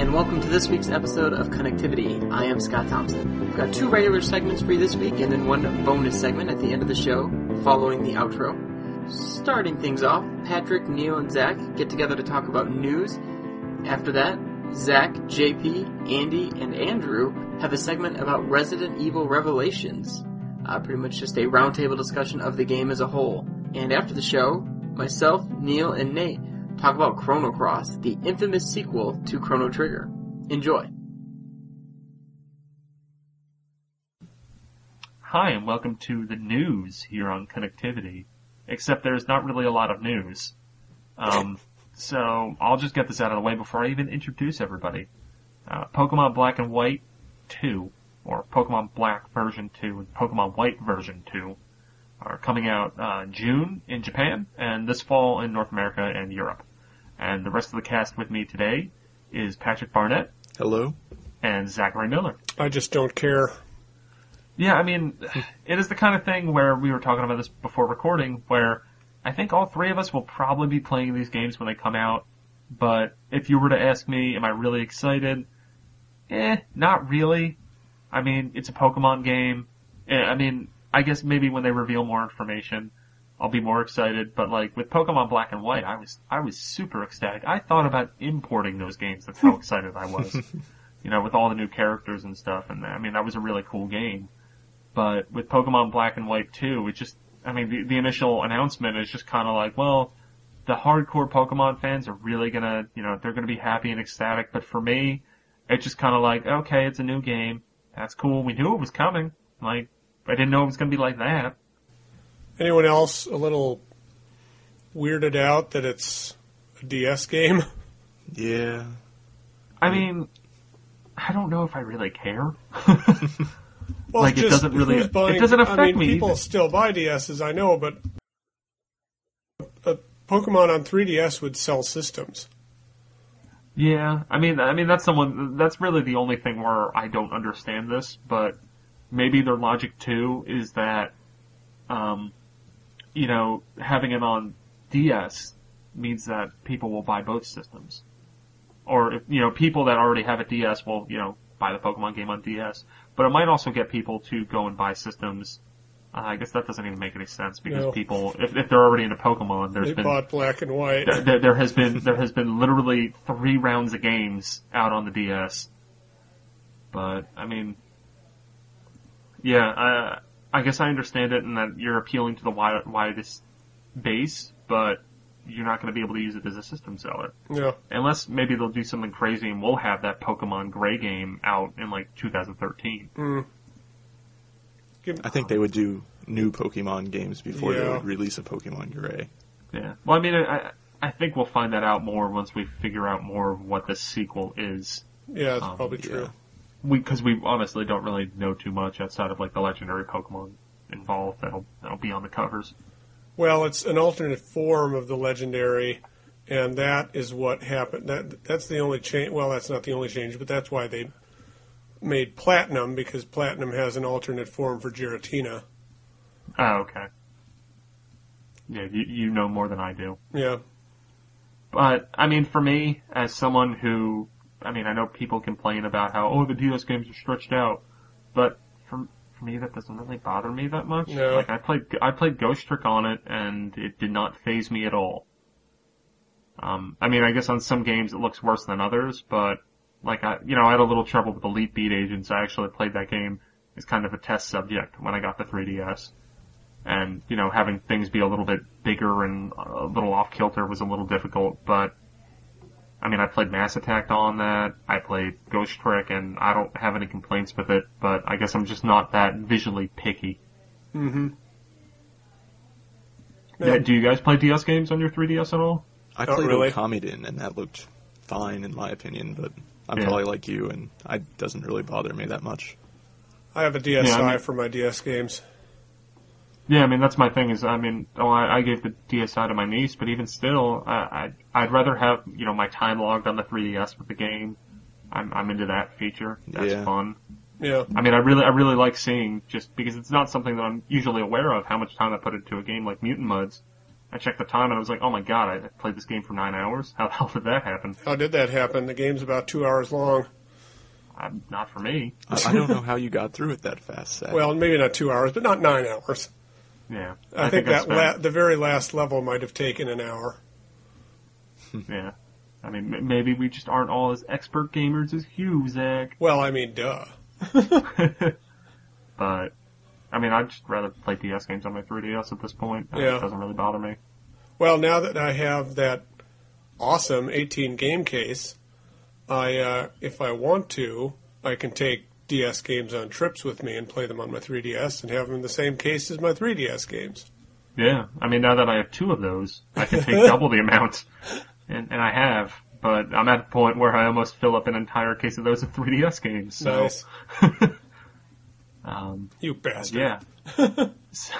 And welcome to this week's episode of Connectivity. I am Scott Thompson. We've got two regular segments for you this week, and then one bonus segment at the end of the show, following the outro. Starting things off, Patrick, Neil, and Zach get together to talk about news. After that, Zach, JP, Andy, and Andrew have a segment about Resident Evil Revelations. Uh, pretty much just a roundtable discussion of the game as a whole. And after the show, myself, Neil, and Nate talk about Chrono Cross, the infamous sequel to Chrono Trigger. Enjoy. Hi, and welcome to the news here on Connectivity. Except there's not really a lot of news. Um, so I'll just get this out of the way before I even introduce everybody. Uh, Pokemon Black and White 2, or Pokemon Black version 2 and Pokemon White version 2 are coming out uh, June in Japan and this fall in North America and Europe. And the rest of the cast with me today is Patrick Barnett Hello. and Zachary Miller. I just don't care. Yeah, I mean, it is the kind of thing where we were talking about this before recording, where I think all three of us will probably be playing these games when they come out. But if you were to ask me, am I really excited? Eh, not really. I mean, it's a Pokemon game. Eh, I mean, I guess maybe when they reveal more information, I'll be more excited. But like with Pokemon Black and White, I was I was super ecstatic. I thought about importing those games. That's how excited I was. you know, with all the new characters and stuff. And I mean, that was a really cool game. But with Pokemon Black and White 2, it just, I mean, the, the initial announcement is just kind of like, well, the hardcore Pokemon fans are really gonna, you know, they're gonna be happy and ecstatic. But for me, it's just kind of like, okay, it's a new game. That's cool. We knew it was coming. Like, I didn't know it was gonna be like that. Anyone else a little weirded out that it's a DS game? Yeah. I mean, I don't know if I really care. Well, Like, it doesn't really- buying- it doesn't affect I mean, me People either. still buy DSs, I know, but a Pokemon on 3DS would sell systems. Yeah, I mean, I mean that's someone. That's really the only thing where I don't understand this. But maybe their logic too is that, um, you know, having it on DS means that people will buy both systems, or if, you know, people that already have a DS will, you know, buy the Pokemon game on DS. But it might also get people to go and buy systems. Uh, I guess that doesn't even make any sense because No. people, if, if they're already into Pokemon, there's They been bought Black and White. there, there, there has been there has been literally three rounds of games out on the DS. But I mean, yeah, I I guess I understand it in that you're appealing to the wide, widest base, but you're not going to be able to use it as a system seller Yeah. unless maybe they'll do something crazy and we'll have that Pokemon Gray game out in like 2013. Mm. I think they would do new Pokemon games before they would release a Pokemon Gray. Yeah. Well, I mean, I I think we'll find that out more once we figure out more of what the sequel is. yeah, it's Um, probably true. yeah. We because we honestly don't really know too much outside of like the legendary Pokemon involved that'll that'll be on the covers. Well, it's an alternate form of the legendary, and that is what happened. That that's the only change. Well, that's not the only change, but that's why they made platinum because platinum has an alternate form for Giratina. Oh, okay. Yeah, you you know more than I do. Yeah, But I mean, for me, as someone who, I mean, I know people complain about how oh the DS games are stretched out, but for for me that doesn't really bother me that much. No. Like I played I played Ghost Trick on it, and it did not phase me at all. Um, I mean, I guess on some games it looks worse than others, but like I, you know, I had a little trouble with Elite Beat Agents. I actually played that game as kind of a test subject when I got the 3DS. And, you know, having things be a little bit bigger and a little off kilter was a little difficult, but I mean, I played Mass Attack on that. I played Ghost Trick, and I don't have any complaints with it. But I guess I'm just not that visually picky. Mm-hmm. Yeah, do you guys play DS games on your 3DS at all? I Not played really. Okamiden, and that looked fine in my opinion, but I'm Yeah. probably like you, and it doesn't really bother me that much. I have a DSi Yeah, I mean- for my DS games. Yeah, I mean that's my thing. Is I mean, oh, I, I gave the DSi to my niece, but even still, I, I I'd rather have you know my time logged on the 3DS with the game. I'm I'm into that feature. That's Yeah. fun. Yeah, I mean, I really, I really like seeing just because it's not something that I'm usually aware of how much time I put into a game like Mutant Mudds. I checked the time and I was like, oh my god, I played this game for nine hours. How the hell did that happen? How did that happen? The game's about two hours long. Uh, not for me. I, I don't know how you got through it that fast. Zach. Well, maybe not two hours, but not nine hours. Yeah, I, think, that spent- la- the very last level might have taken an hour. yeah. I mean, m- maybe we just aren't all as expert gamers as you, Zach. Well, I mean, duh. But I mean, I'd just rather play DS games on my 3DS at this point. Yeah. It doesn't really bother me. Well, now that I have that awesome 18 game case, I, uh, if I want to, I can take DS games on trips with me and play them on my 3DS and have them in the same case as my 3DS games. Yeah, I mean, now that I have two of those, I can take double the amount, and, and I have. But I'm at the point where I almost fill up an entire case of those with 3DS games. So, Nice. um, You bastard. yeah. so,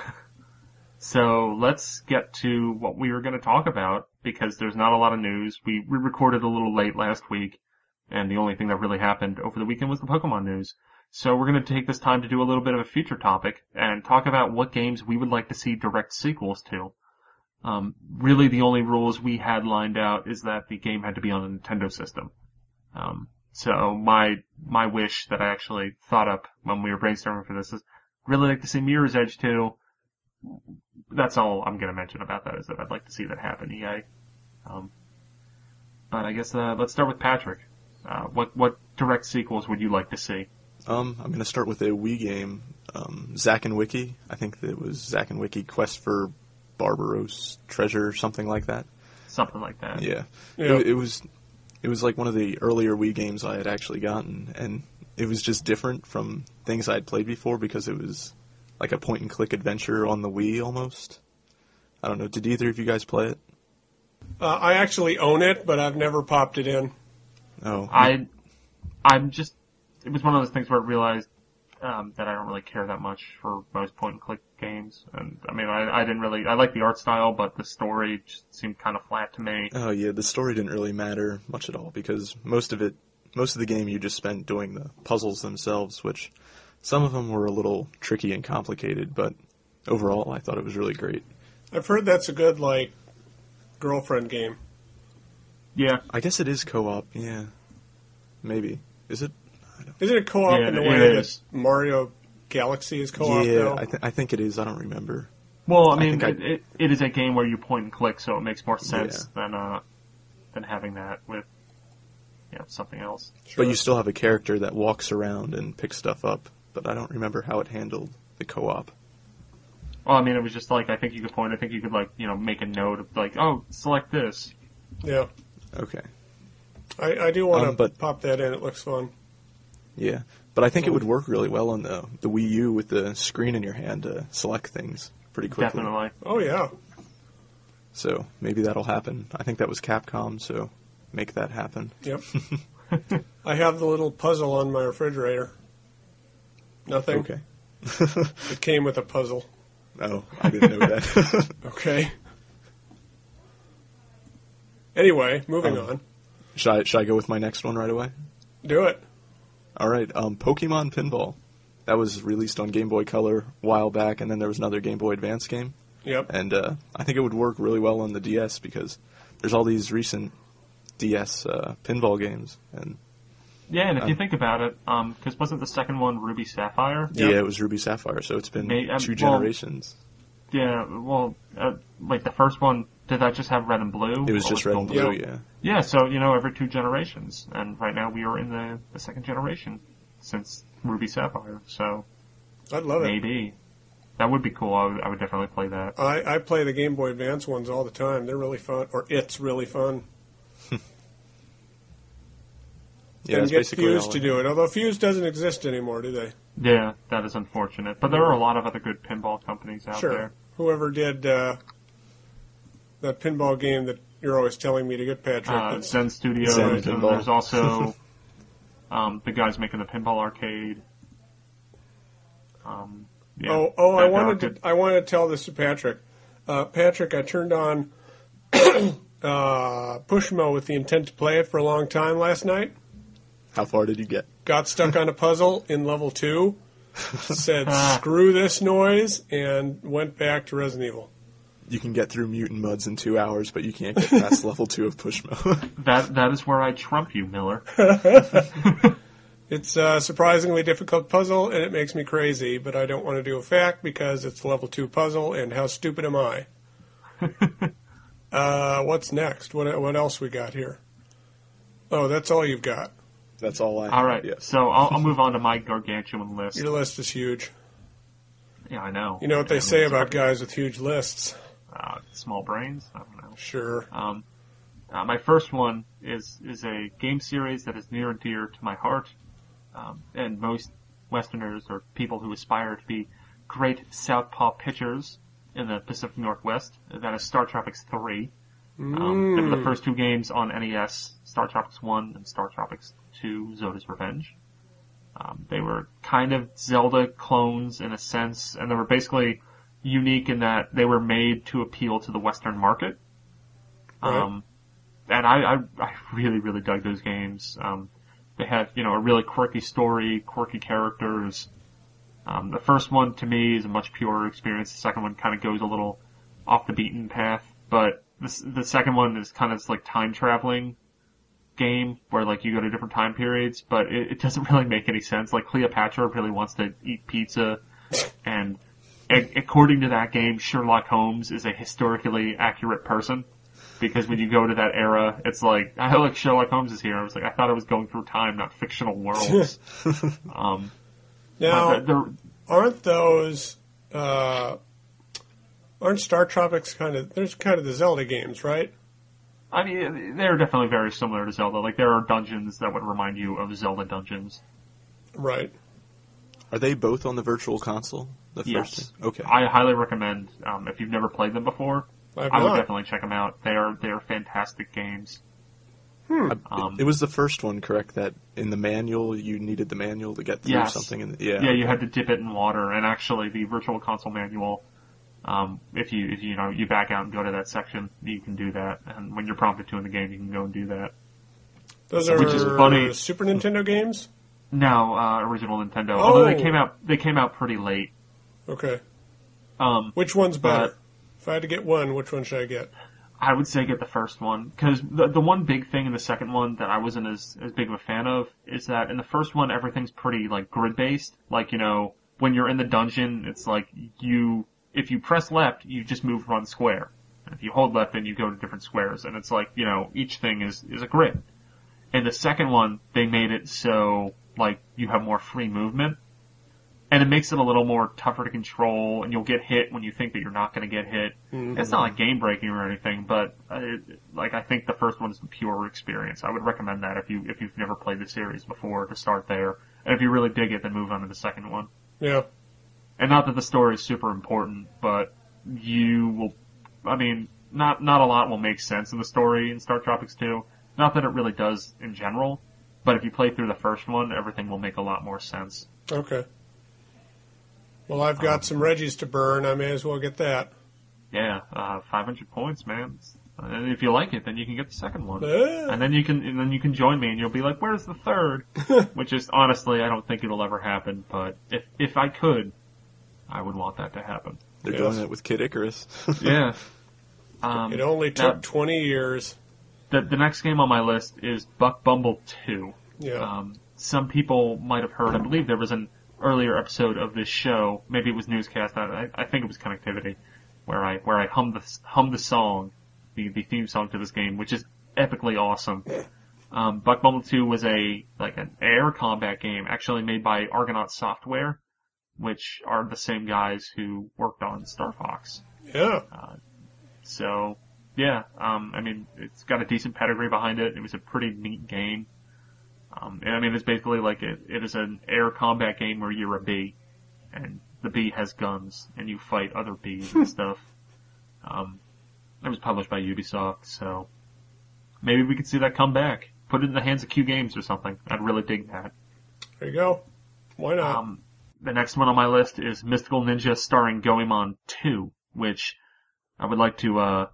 so let's get to what we were going to talk about because there's not a lot of news. We we recorded a little late last week, and the only thing that really happened over the weekend was the Pokemon news. So we're going to take this time to do a little bit of a future topic and talk about what games we would like to see direct sequels to. Um, really, the only rules we had lined out is that the game had to be on a Nintendo system. Um, so my my wish that I actually thought up when we were brainstorming for this is really like to see Mirror's Edge 2. That's all I'm going to mention about that is that I'd like to see that happen, EA. Um, but I guess uh, let's start with Patrick. Uh, what what direct sequels would you like to see? Um, I'm going to start with a Wii game, um, Zack and Wiki. I think that it was Zack and Wiki Quest for Barbaros Treasure, or something like that. Something like that. Yeah, Yeah. It, it was. It was like one of the earlier Wii games I had actually gotten, and it was just different from things I had played before because it was like a point and click adventure on the Wii almost. I don't know. Did either of you guys play it? Uh, I actually own it, but I've never popped it in. Oh, I, I'm just, it was one of those things where I realized um, that I don't really care that much for most point and click games. And I mean, I, I didn't really, I like the art style, but the story just seemed kind of flat to me. Oh yeah, the story didn't really matter much at all because most of it, most of the game you just spent doing the puzzles themselves, which some of them were a little tricky and complicated, but overall I thought it was really great. I've heard that's a good, like, girlfriend game. Yeah, I guess it is co-op, yeah. Maybe. Is it? Isn't it a co-op Yeah, in the way is. that Mario Galaxy is co-op yeah, now? I, th- I think it is. I don't remember. Well, I I mean, think it, I- it, it is a game where you point and click, so it makes more sense Yeah. than uh, than having that with you know, something else. Sure. But you still have a character that walks around and picks stuff up, but I don't remember how it handled the co-op. Well, I mean, it was just like I think you could point. I think you could like you know make a note of like, oh, select this. Yeah. Okay. I, I do want to Um, but- pop that in. It looks fun. Yeah. But I think it would work really well on the the Wii U with the screen in your hand to select things pretty quickly. Definitely. Oh, yeah. So maybe that'll happen. I think that was Capcom, so make that happen. Yep. I have the little puzzle on my refrigerator. Nothing. Okay. It came with a puzzle. Oh, I didn't know that. Okay. Anyway, moving Um, on. should I should I go with my next one right away? Do it. All right. Um, Pokemon Pinball. That was released on Game Boy Color a while back, and then there was another Game Boy Advance game, Yep. and uh, I think it would work really well on the DS because there's all these recent DS uh, pinball games, and Yeah, and if you Um, think about it, because wasn't the second one Ruby Sapphire? Yep. yeah, it was Ruby Sapphire, so it's been May- um, two well- generations. Yeah, well, uh, like the first one, did that just have red and blue? It was Or just red and both blue, them? yeah. Yeah, so you know every two generations, and right now we are in the, the second generation since Ruby Sapphire. So I'd love it. maybe that would be cool. I would, I would definitely play that. I, I play the Game Boy Advance ones all the time. They're really fun, or it's really fun. Yeah, and that's get basically Fuse to do it. Although Fuse doesn't exist anymore, do they? Yeah, that is unfortunate, but there are a lot of other good pinball companies out Sure. there. Whoever did uh, that pinball game that you're always telling me to get, Patrick. Uh, that's- Zen Studios, Zen and Pinball. there's also um, the guys making the pinball arcade. Um, yeah, oh, oh! I that- that wanted arcade- to. I wanted to tell this to Patrick. Uh, Patrick, I turned on uh, Pushmo with the intent to play it for a long time last night. How far did you get? Got stuck on a puzzle in level two. Said screw this noise and went back to Resident Evil. You can get through mutant mudds in two hours, but you can't get past level two of Pushmo. That that is where I trump you, Miller. It's a surprisingly difficult puzzle, and it makes me crazy, but I don't want to do a fact because it's a level 2 puzzle, and how stupid am I? uh, what's next? What, what else we got here? Oh, that's all you've got. That's all I. have. All right, Yes. so I'll, I'll move on to my gargantuan list. Your list is huge. Yeah, I know. You know what I they mean, say about guys with huge lists. Uh, small brains. I don't know. Sure. Um, uh, my first one is is a game series that is near and dear to my heart, um, and most Westerners or people who aspire to be great southpaw pitchers in the Pacific Northwest. That is Star Tropics Three. Um, were the first two games on NES, Star Tropics One and Star Tropics Two: Zoda's Revenge. Um, they were kind of Zelda clones in a sense, and they were basically unique in that they were made to appeal to the Western market. Right. Um, and I, I, I really, really dug those games. Um, they had, you know, a really quirky story, quirky characters. Um, the first one to me is a much purer experience. The second one kind of goes a little off the beaten path, but the, the second one is kind of this, like time traveling game where like you go to different time periods, but it, it doesn't really make any sense. Like Cleopatra really wants to eat pizza, and a- according to that game, Sherlock Holmes is a historically accurate person because when you go to that era, it's like I like Sherlock Holmes is here. I was like, I thought I was going through time, not fictional worlds. um, Now, the, the, aren't those uh, aren't Star Tropics kind of there's kind of the Zelda games, right? I mean, they're definitely very similar to Zelda. Like there are dungeons that would remind you of Zelda dungeons. Right. Are they both on the virtual console? The Yes. first two? Okay. I highly recommend um, if you've never played them before. I've I would not. definitely check them out. They are they are fantastic games. I- Um, it was the first one, correct? That in the manual you needed the manual to get through Yes. something. In the, yeah. Yeah, you had to dip it in water, and actually the Virtual Console manual, um, if you if you know you back out and go to that section, you can do that. And when you're prompted to in the game, you can go and do that. Those are Which is funny. Super Nintendo games. No, uh, original Nintendo. Although they Oh. came out they came out pretty late. Okay. Um, Which one's better? If I had to get one, which one should I get? I would say get the first one because the the one big thing in the second one that I wasn't as as big of a fan of is that in the first one everything's pretty like grid based. Like you know when you're in the dungeon, it's like you if you press left, you just move one square. And if you hold left, then you go to different squares, and it's like you know each thing is is a grid. In the second one, they made it so like you have more free movement. And it makes it a little more tougher to control, and you'll get hit when you think that you're not going to get hit. It's not like game breaking or anything, but uh, it, like I think the first one is a pure experience. I would recommend that if you if you've never played the series before to start there, and if you really dig it, then move on to the second one. Yeah. And not that the story is super important, but you will. I mean, not not a lot will make sense in the story in Star Tropics 2. Not that it really does in general, but if you play through the first one, everything will make a lot more sense. Okay. Well, I've got some Reggies to burn. I may as well get that. Yeah, uh, 500 points, man. And if you like it, then you can get the second one. Ah. And then you can, and then you can join me, and you'll be like, "Where's the third? Which is honestly, I don't think it'll ever happen. But if if I could, I would want that to happen. They're Yes. doing it with Kid Icarus. Yeah. Um, It only now, took 20 years. the the next game on my list is Buck Bumble Two. Yeah. Um, some people might have heard. I believe there was an earlier episode of this show. Maybe it was newscast. I, I think it was connectivity, where I where I hummed the hummed the song, the the theme song to this game, which is epically awesome. Um, Buck Bumble 2 was a like an air combat game, actually made by Argonaut Software, which are the same guys who worked on Star Fox. yeah. So, yeah, um, I mean, it's got a decent pedigree behind it. It was a pretty neat game. Um, and I mean, it's basically like it, it is an air combat game where you're a bee, and the bee has guns, and you fight other bees and stuff. Um, it was published by Ubisoft, so maybe we could see that come back. Put it in the hands of Q Games or something. I'd really dig that. There you go. Why not? Um, the next one on my list is Mystical Ninja starring Goemon 2, which I would like to uh,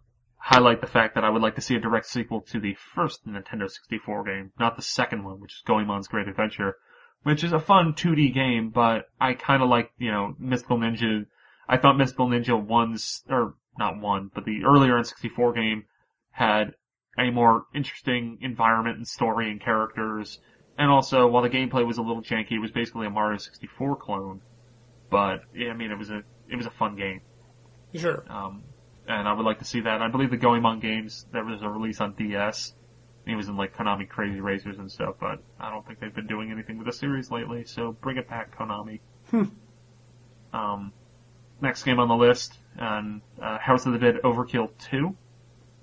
highlight the fact that I would like to see a direct sequel to the first Nintendo 64 game, not the second one, which is Goemon's Great Adventure, which is a fun 2D game, but I kind of like, you know, Mystical Ninja. I thought Mystical Ninja 1's, or not one, but the earlier N64 game had a more interesting environment and story and characters. And also, while the gameplay was a little janky, it was basically a Mario 64 clone. But, yeah, I mean, it was a, it was a fun game. Sure. Um, and I would like to see that. I believe the Goemon games, there was a release on DS. He was in like Konami Crazy Racers and stuff, but I don't think they've been doing anything with the series lately, so bring it back, Konami. Um, next game on the list, um, uh, House of the Dead Overkill 2,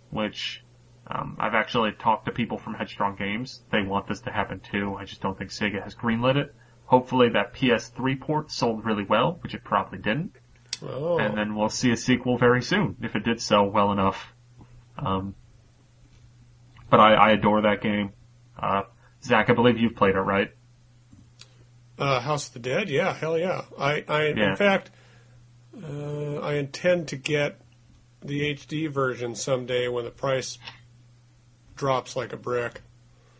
which um, I've actually talked to people from Headstrong Games. They want this to happen too. I just don't think Sega has greenlit it. Hopefully that PS3 port sold really well, which it probably didn't Oh. and then we'll see a sequel very soon if it did sell well enough. Um, but I, I adore that game. Uh, Zach, I believe you've played it, right? Uh, House of the Dead? Yeah, hell yeah. I, I Yeah. in fact, uh, I intend to get the HD version someday when the price drops like a brick.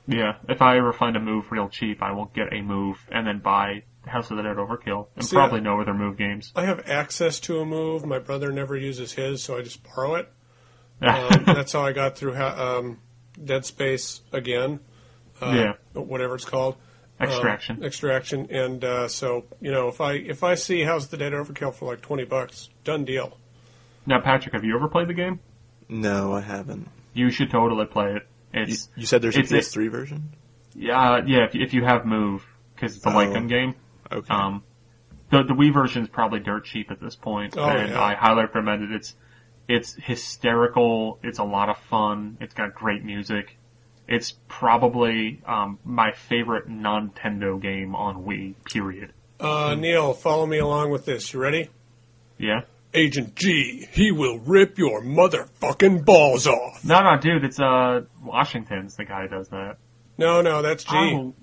Yeah. If I ever find a move real cheap, I will get a move and then buy House of the Dead Overkill and See, probably I- no other move games. I have access to a move. My brother never uses his, so I just borrow it. Um, that's how I got through ha- um, Dead Space again. Uh, Yeah. Whatever it's called. Um, Extraction. extraction. And uh, so, you know, if I if I see House of the Dead Overkill for like twenty bucks, done deal. now, Patrick, have you ever played the game? No, I haven't. You should totally play it. You, It's you said there's a PS3 version? yeah, yeah. If, if you have move, because it's a Oh. light gun game. Okay. Um, the the Wii version is probably dirt cheap at this point, Oh, and yeah. I highly recommend it. It's it's hysterical. It's a lot of fun. It's got great music. It's probably um, my favorite Nintendo game on Wii. Period. Uh, Neil, follow me along with this. You ready? Yeah. Agent G, he will rip your motherfucking balls off. No, no, dude. It's uh Washington's the guy who does that. No, no, that's G. Oh,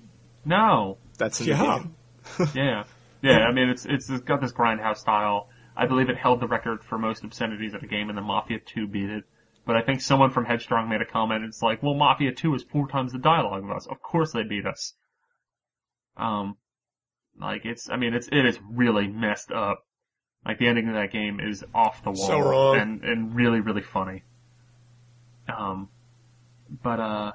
no. That's in yeah. the game. Yeah. Yeah, I mean, it's, it's, it's got this grindhouse style. I believe it held the record for most obscenities at a game and the Mafia 2 beat it. But I think someone from Headstrong made a comment, it's like, well, Mafia 2 is four times the dialogue of us. Of course they beat us. Um, like, it's, I mean, it's, it is really messed up. Like, the ending of that game is off the wall. So wrong. And, and really, really funny. Um, but, uh,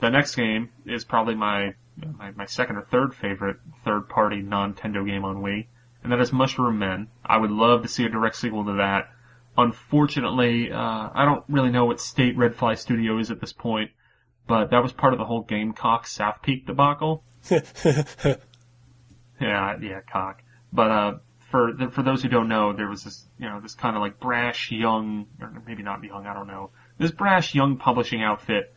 the next game is probably my, my, my second or third favorite third party non-Tendo game on Wii, and that is Mushroom Men. I would love to see a direct sequel to that. Unfortunately, uh, I don't really know what state Redfly Studio is at this point, but that was part of the whole Gamecock South Peak debacle. yeah, yeah, cock. But, uh, for, the, for those who don't know, there was this, you know, this kind of like brash young, or maybe not young, I don't know, this brash young publishing outfit,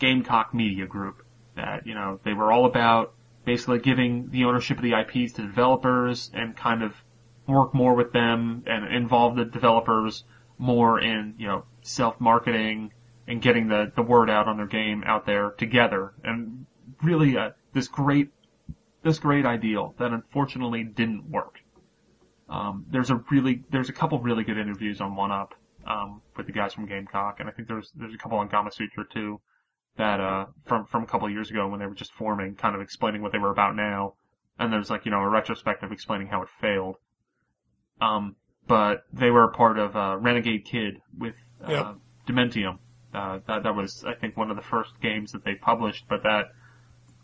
Gamecock Media Group, that, you know, they were all about basically giving the ownership of the IPs to developers and kind of work more with them and involve the developers more in, you know, self-marketing and getting the, the word out on their game out there together. And really, uh, this great, this great ideal that unfortunately didn't work. Um, there's a really, there's a couple really good interviews on One Up, um, with the guys from Gamecock, and I think there's, there's a couple on Gama Sutra too, that, uh, from, from a couple of years ago when they were just forming, kind of explaining what they were about now. And there's like, you know, a retrospective explaining how it failed. Um, but they were a part of, uh, Renegade Kid with, uh, Yep. Dementium. Uh, that, that was, I think, one of the first games that they published, but that,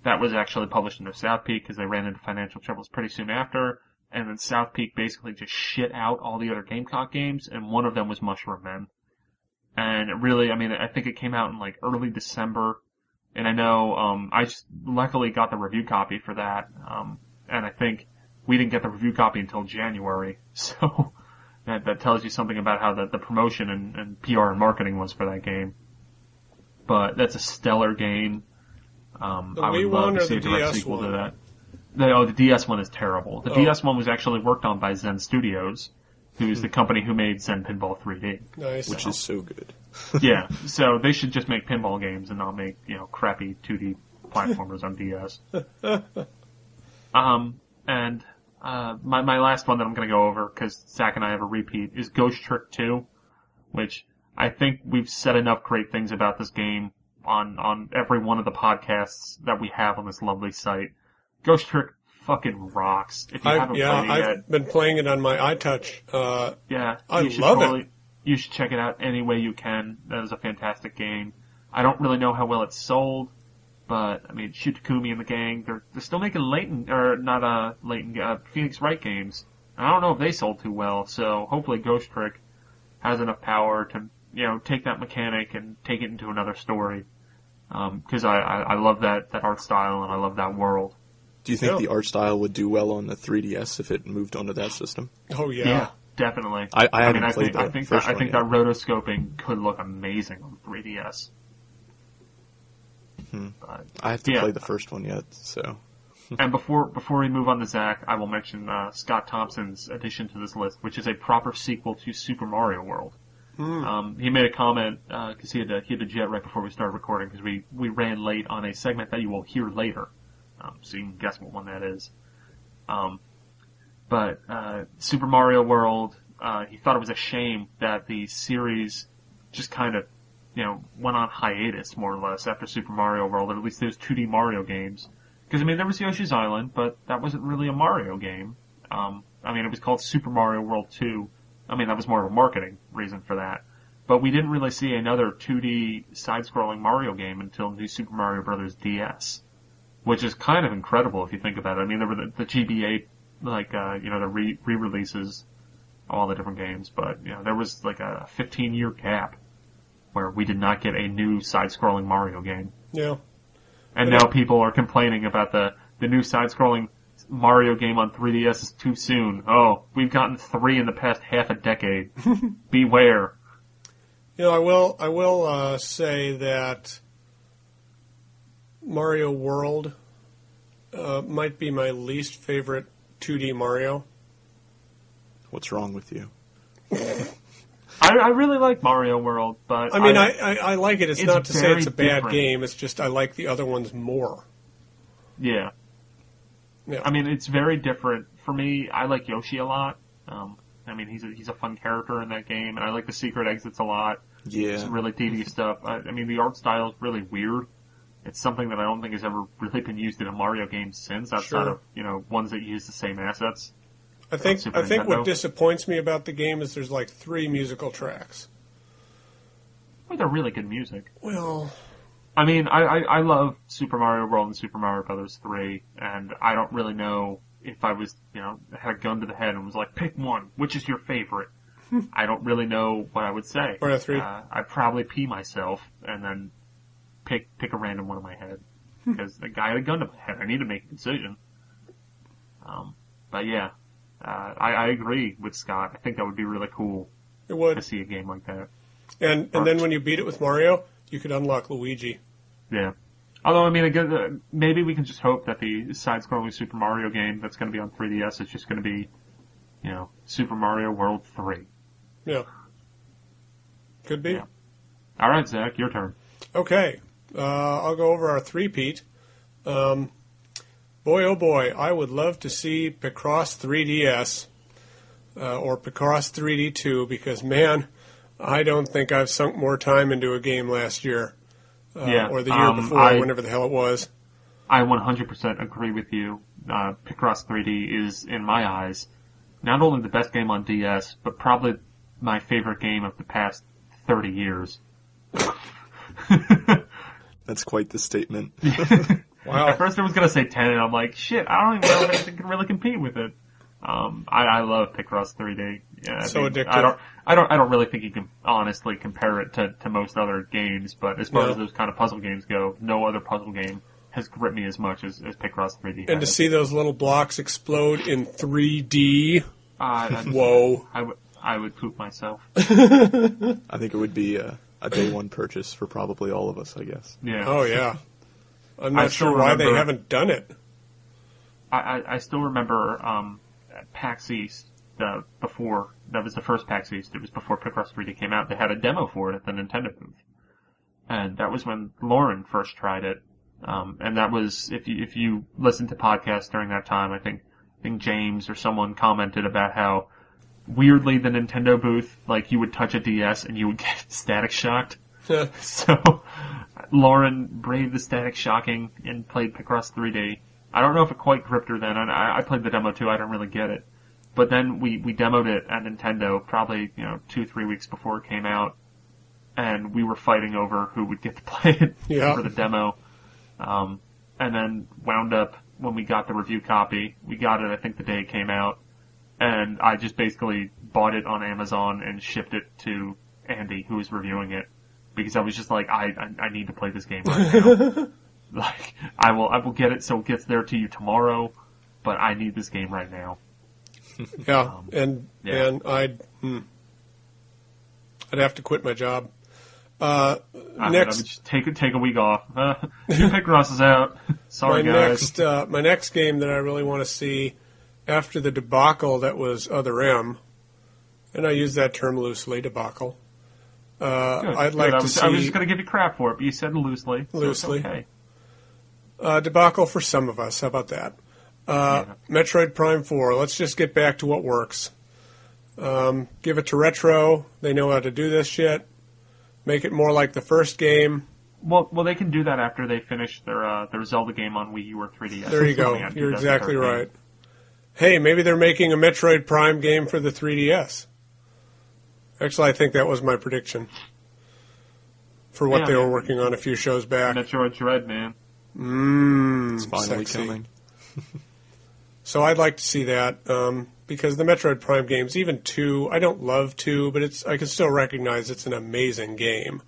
that was actually published into South Peak because they ran into financial troubles pretty soon after. And then South Peak basically just shit out all the other Gamecock games, and one of them was Mushroom Men. And really, I mean, I think it came out in like early December, and I know, um, I just luckily got the review copy for that, um, and I think we didn't get the review copy until January, so that, that tells you something about how the, the promotion and, and PR and marketing was for that game. But that's a stellar game. Um, The I would Wii love one to see a direct DS sequel to that. The, oh, the DS one is terrible. The Oh. DS one was actually worked on by Zen Studios, who's Hmm. the company who made Zen Pinball 3D. Nice. which is so good. yeah, so they should just make pinball games and not make, you know, crappy 2D platformers on DS. Um, and, uh, my, my last one that I'm gonna go over, cause Zach and I have a repeat, is Ghost Trick 2, which I think we've said enough great things about this game on, on every one of the podcasts that we have on this lovely site. Ghost Trick fucking rocks. If you I, haven't yeah, played it I've yet, been playing it on my iTouch. Uh, yeah, I love it. you should check it out any way you can. That is a fantastic game. I don't really know how well it's sold, but I mean, Shu Takumi and the gang, they're, they're still making Layton, or not, uh, Layton, uh, Phoenix Wright games. I don't know if they sold too well, so hopefully Ghost Trick has enough power to, you know, take that mechanic and take it into another story. Um, cause I, I, I love that, that art style and I love that world. Do you think Yeah. the art style would do well on the 3DS if it moved onto that system? Oh yeah. yeah definitely. I- I haven't mean, I played think, the I think first that, I one think yet. that rotoscoping could look amazing on 3DS. Hmm. But, I have to Yeah. play the first one yet, so and before before we move on to Zach, I will mention uh, Scott Thompson's addition to this list, which is a proper sequel to Super Mario World. Um, he made a comment because he had to, he had to jet right before we started recording because we we ran late on a segment that you will hear later, um, so you can guess what one that is. Um, but uh, Super Mario World, uh, he thought it was a shame that the series just kind of you know went on hiatus more or less after Super Mario World, or at least those 2D Mario games. Because I mean, there was Yoshi's Island, but that wasn't really a Mario game. Um, I mean, it was called Super Mario World 2. I mean, that was more of a marketing reason for that. But we didn't really see another 2D side-scrolling Mario game until New Super Mario Bros. DS, which is kind of incredible if you think about it. I mean, there were the, the GBA, like, uh, you know, the re- re-releases, of all the different games, but, you know, there was like a 15-year gap where we did not get a new side-scrolling Mario game. Yeah. And now people are complaining about the, the new side-scrolling Mario game on 3DS is too soon. Oh, we've gotten three in the past half a decade. Beware. You know, I will I will uh, say that Mario World uh, might be my least favorite 2D Mario. what's wrong with you? I, I really like Mario World, but I mean, I, I, I like it. It's, It's not to say it's a bad different. game. It's just I like the other ones more. yeah. Yeah. I mean, it's very different. For me, I like Yoshi a lot. Um, I mean, he's a, he's a fun character in that game, and I like the secret exits a lot. It's Yeah, really tedious stuff. I, I mean, the art style is really weird. It's something that I don't think has ever really been used in a Mario game since, outside Sure. of you know ones that use the same assets. I think I think what disappoints me about the game is there's like three musical tracks. But they're really good music. Well, I mean, I, I, I love Super Mario World and Super Mario Brothers 3, and I don't really know if I was, you know, had a gun to the head and was like, pick one, which is your favorite? I don't really know what I would say. Mario 3. Uh, I'd probably pee myself and then pick, pick a random one in my head. Because the guy had a gun to my head. I need to make a decision. Um, but yeah, uh, I, I agree with Scott. I think that would be really cool it would to see a game like that. And and then when you beat it with Mario, you could unlock Luigi. Yeah. Although, I mean, again, uh, maybe we can just hope that the side-scrolling Super Mario game that's going to be on 3DS is just going to be, you know, Super Mario World 3. Yeah. Could be. Yeah. All right, Zach, your turn. Okay. Uh, I'll go over our three-peat. Um, boy, oh boy, I would love to see Picross 3DS uh, or Picross 3D 2 because, man, I don't think I've sunk more time into a game last year uh, Yeah, or the year um, before, I- whenever the hell it was. I 100% agree with you. Uh, Picross 3D is, in my eyes, not only the best game on DS, but probably my favorite game of the past 30 years. that's quite the statement. Wow. At first I was gonna say 10, and I'm like, shit, I don't even know if anything can really compete with it. Um, I, I love Picross 3D. Yeah, I So mean, addictive. I don't, I don't, I don't really think you can honestly compare it to, to most other games, but as far No. as those kind of puzzle games go, no other puzzle game has gripped me as much as, as Picross 3D. And to see those little blocks explode in 3D. Uh, Whoa. I would, I would poop myself. I think it would be a, a day one purchase for probably all of us, I guess. Yeah. Oh, yeah. I'm not still sure why they haven't done it. I, I, I still remember um, PAX East the, before that was the first PAX East. It was before Picross 3D came out. They had a demo for it at the Nintendo booth, and that was when Lauren first tried it. Um, and that was if you if you listened to podcasts during that time, I think I think James or someone commented about how weirdly the Nintendo booth like you would touch a DS and you would get static shocked. So Lauren braved the static shocking and played Picross 3D. I don't know if it quite gripped her then. I, I played the demo too. I don't really get it, But then we, we demoed it at Nintendo probably, you know, two, three weeks before it came out. And we were fighting over who would get to play it Yeah. for the demo. Um, and then wound up when we got the review copy, we got it I think the day it came out. And I just basically bought it on Amazon and shipped it to Andy who was reviewing it. Because I was just like, I, I, I need to play this game right now. like, I will, I will get it so it gets there to you tomorrow, but I need this game right now. Yeah, and yeah. and I'd hmm, I'd have to quit my job. Uh, I next, would just take a- take a week off. Uh, Two pick is out. Sorry, my guys. next uh, my next game that I really want to see after the debacle that was Other M, and I use that term loosely, debacle. Uh, Good, I'd good. like I to was, I was just going to give you crap for it, but you said loosely. so Loosely. okay. uh, debacle for some of us. How about that? Uh, Metroid Prime Four. Let's just get back to what works. Um, give it to Retro. They know how to do this shit. Make it more like the first game. Well, well, they can do that after they finish their uh, their Zelda game on Wii U or 3DS. There you go. coming out in You're exactly 2013. right. Hey, maybe they're making a Metroid Prime game for the 3DS. Actually, I think that was my prediction for what Yeah, they were working on a few shows back. Metroid Dread, man. Mmm, It's finally sexy. coming. So I'd like to see that um, because the Metroid Prime games, even two, I don't love two, but it's I can still recognize it's an amazing game.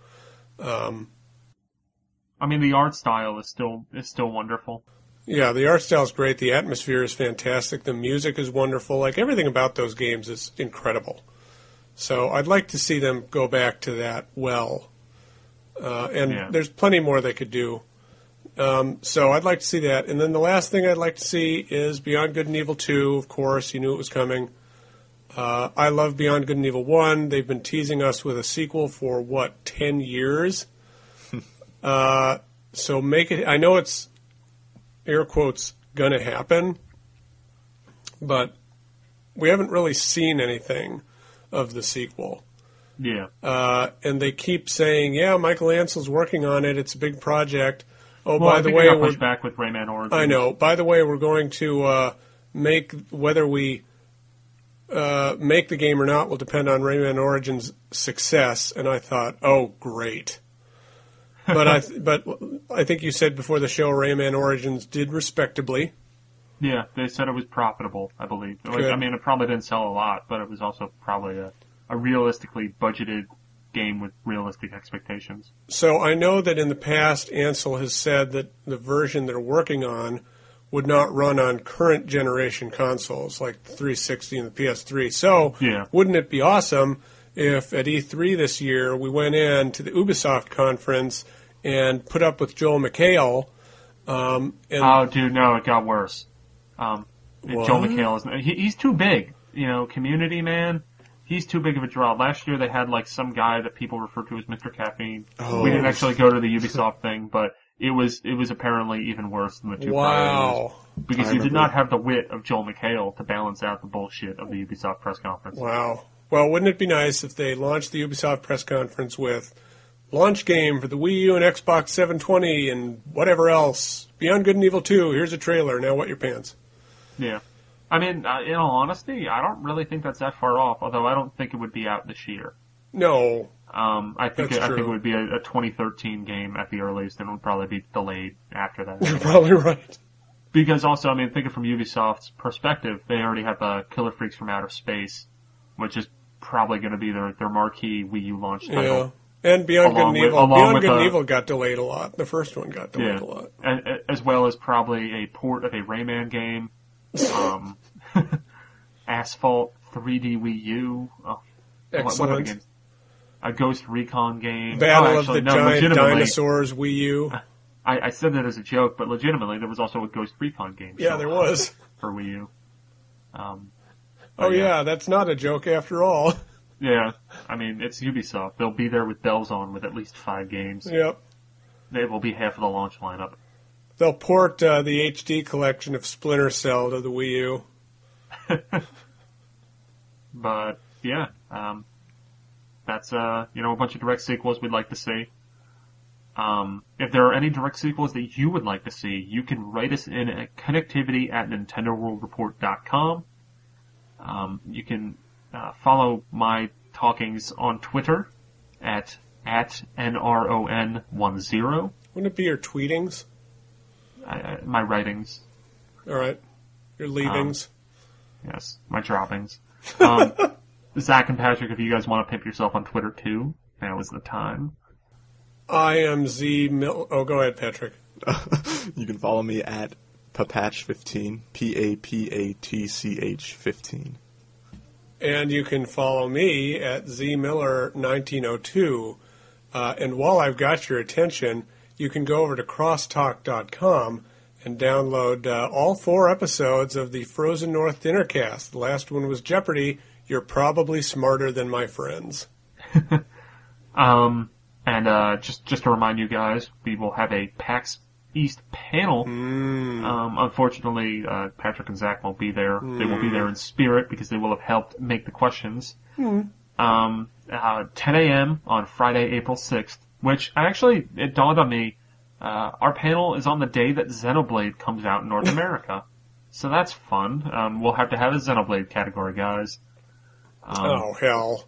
I mean, the art style is still is still wonderful. Yeah, the art style is great. The atmosphere is fantastic. The music is wonderful. Like everything about those games is incredible. So I'd like to see them go back to that well. Uh, and Yeah. there's plenty more they could do. Um, so I'd like to see that. And then the last thing I'd like to see is Beyond Good and Evil 2, of course. You knew it was coming. Uh, I love Beyond Good and Evil 1. They've been teasing us with a sequel for, what, 10 years? uh, so make it. I know it's air quotes gonna happen, but we haven't really seen anything of the sequel. Yeah. Uh, and they keep saying, "Yeah, Michel Ancel's working on it. It's a big project." Oh, Well, by the way, we're, back with Rayman Origins. I know. By the way, we're going to uh, make whether we uh, make the game or not will depend on Rayman Origins' success. And I thought, oh, great. But I, but I think you said before the show, Rayman Origins did respectably. Yeah, they said it was profitable. I believe. Like, I mean, it probably didn't sell a lot, but it was also probably a, a realistically budgeted game with realistic expectations. So I know that in the past, Ancel has said that the version they're working on would not run on current generation consoles like the 360 and the PS3. So Yeah. wouldn't it be awesome if at E3 this year we went in to the Ubisoft conference and put up with Joel McHale? Um, and Oh, dude, no, it got worse. Um, Joel McHale is he, he's too big. You know, community man. He's too big of a draw. Last year they had like some guy that people refer to as Mr. Caffeine. Oh. We didn't actually go to the Ubisoft thing, but it was it was apparently even worse than the two years. wow, because I you did not have the wit of Joel McHale to balance out the bullshit of the Ubisoft press conference. wow. Well, wouldn't it be nice if they launched the Ubisoft press conference with launch game for the Wii U and Xbox 720 and whatever else? Beyond Good and Evil 2. Here's a trailer. Now, wet your pants. Yeah. I mean, uh, in all honesty, I don't really think that's that far off. Although I don't think it would be out this year. No, Um, I think it, I think it would be a, a 2013 game at the earliest, and it would probably be delayed after that. you're probably right. because also, I mean, thinking from Ubisoft's perspective, they already have uh, Killer Freaks from Outer Space, which is probably going to be their their marquee Wii U launch Yeah. And Beyond Good and with- Evil. Beyond Good and uh, Evil got delayed a lot. The first one got delayed a lot. A- a- as well as probably a port of a Rayman game, um, Asphalt 3D Wii U. Oh, what- what Excellent. games? A Ghost Recon game. Battle oh, of the no, Giant Dinosaurs Wii U. I, I said that as a joke, but legitimately, there was also a Ghost Recon game. Yeah, shown there was. for Wii U. Um, Oh yeah. yeah, that's not a joke after all. yeah, I mean it's Ubisoft. They'll be there with bells on with at least five games. yep. They will be half of the launch lineup. They'll port uh, the HD collection of Splinter Cell to the Wii U. But yeah, um, that's uh, you know a bunch of direct sequels we'd like to see. Um, if there are any direct sequels that you would like to see, you can write us in at connectivity at nintendoworldreport.com. Um, you can uh, follow my talkings on Twitter at at nron10. Wouldn't it be your tweetings? I, I, my writings, All right. Your leavings. yes, my droppings. Um, Zach and Patrick, if you guys want to pimp yourself on Twitter too, now is the time. I am Z Mil. Oh, go ahead, Patrick. You can follow me at papatch15, P A P A T C H 15. And you can follow me at zmiller1902. Uh, and while I've got your attention, you can go over to crosstalk.com and download uh, all four episodes of the Frozen North Dinnercast. The last one was Jeopardy. You're probably smarter than my friends. Um, and uh, just just to remind you guys, we will have a PAX East panel. Um, unfortunately, uh, Patrick and Zach won't be there. They will be there in spirit because they will have helped make the questions. Um, uh, 10 a.m. on Friday, April 6th, which I actually, it dawned on me, uh, our panel is on the day that Xenoblade comes out in North America. So that's fun. Um, we'll have to have a Xenoblade category, guys. Um, oh, hell.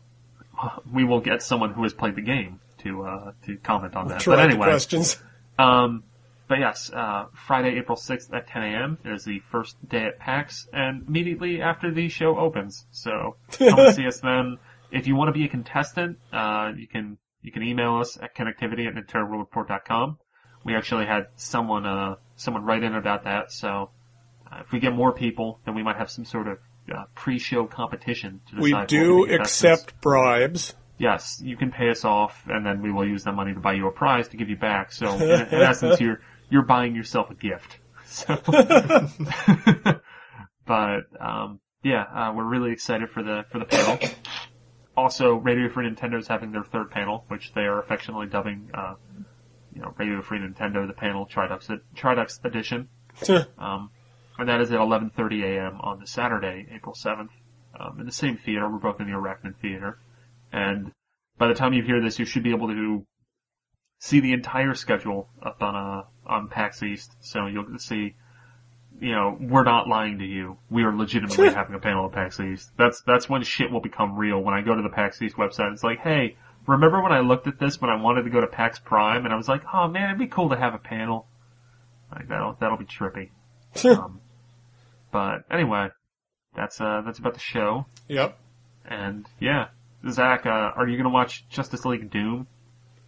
we will get someone who has played the game to uh, to comment on that. Try but anyway, questions. um, but yes, uh, Friday, April sixth at 10 a.m. is the first day at PAX, and immediately after the show opens. So come and see us then. If you want to be a contestant, uh, you can you can email us at connectivity at nintendoworldreport.com. We actually had someone uh, someone write in about that, so uh, if we get more people, then we might have some sort of uh, pre-show competition to decide. We do accept bribes. Yes, you can pay us off, and then we will use that money to buy you a prize to give you back. So, in, in essence, you're you're buying yourself a gift. So, but um, yeah, uh, we're really excited for the for the panel. Also, Radio Free Nintendo is having their third panel, which they are affectionately dubbing, uh, you know, Radio Free Nintendo, the panel Tridux Tridux Edition. Um, and that is at 11:30 a.m. on the Saturday, April 7th, um, in the same theater. We're both in the Arachnid Theater, and by the time you hear this, you should be able to see the entire schedule up on uh, on PAX East. So you'll see, you know, we're not lying to you. We are legitimately having a panel at PAX East. That's that's when shit will become real. When I go to the PAX East website, it's like, hey, remember when I looked at this when I wanted to go to PAX Prime, and I was like, oh man, it'd be cool to have a panel. Like that'll that'll be trippy. um, but anyway, that's uh that's about the show. Yep. And yeah, Zach, uh, are you gonna watch Justice League Doom?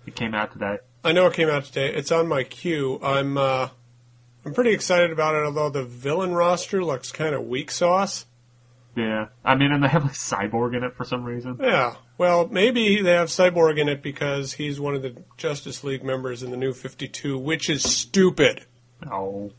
It came out today. I know it came out today. It's on my queue. I'm uh, I'm pretty excited about it, although the villain roster looks kind of weak sauce. Yeah, I mean, and they have like Cyborg in it for some reason. Yeah. Well, maybe they have Cyborg in it because he's one of the Justice League members in the new 52, which is stupid. Oh,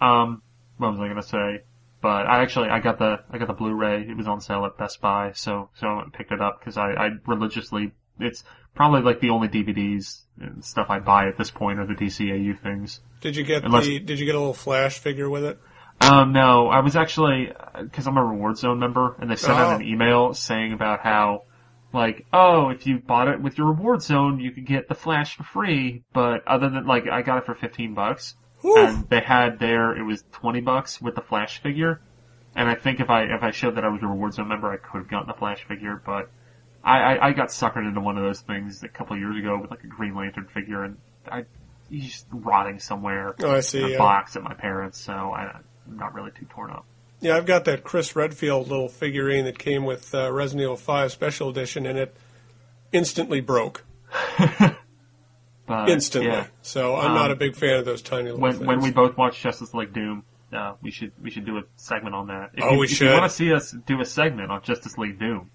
um, what was I gonna say? But I actually I got the I got the Blu-ray. It was on sale at Best Buy, so so I went and picked it up because I, I religiously it's probably like the only DVDs and stuff I buy at this point are the DCAU things. Did you get Unless- the Did you get a little Flash figure with it? Um, no, I was actually because I'm a Reward Zone member, and they sent out Oh. an email saying about how, like, oh, if you bought it with your Reward Zone, you could get the Flash for free. But other than like, I got it for 15 bucks, Whew. and they had there it was 20 bucks with the Flash figure. And I think if I if I showed that I was a Reward Zone member, I could have gotten the Flash figure, but I, I, I got suckered into one of those things a couple of years ago with like a Green Lantern figure, and I he's just rotting somewhere Oh, I see. in a yeah. box at my parents, so I, I'm not really too torn up. Yeah, I've got that Chris Redfield little figurine that came with uh, Resident Evil 5 Special Edition, and it instantly broke. But, Instantly. yeah, So I'm Um, not a big fan of those tiny little when things. when we both watch Justice League Doom, uh, we should we should do a segment on that. If Oh, you, we if should. you want to see us do a segment on Justice League Doom,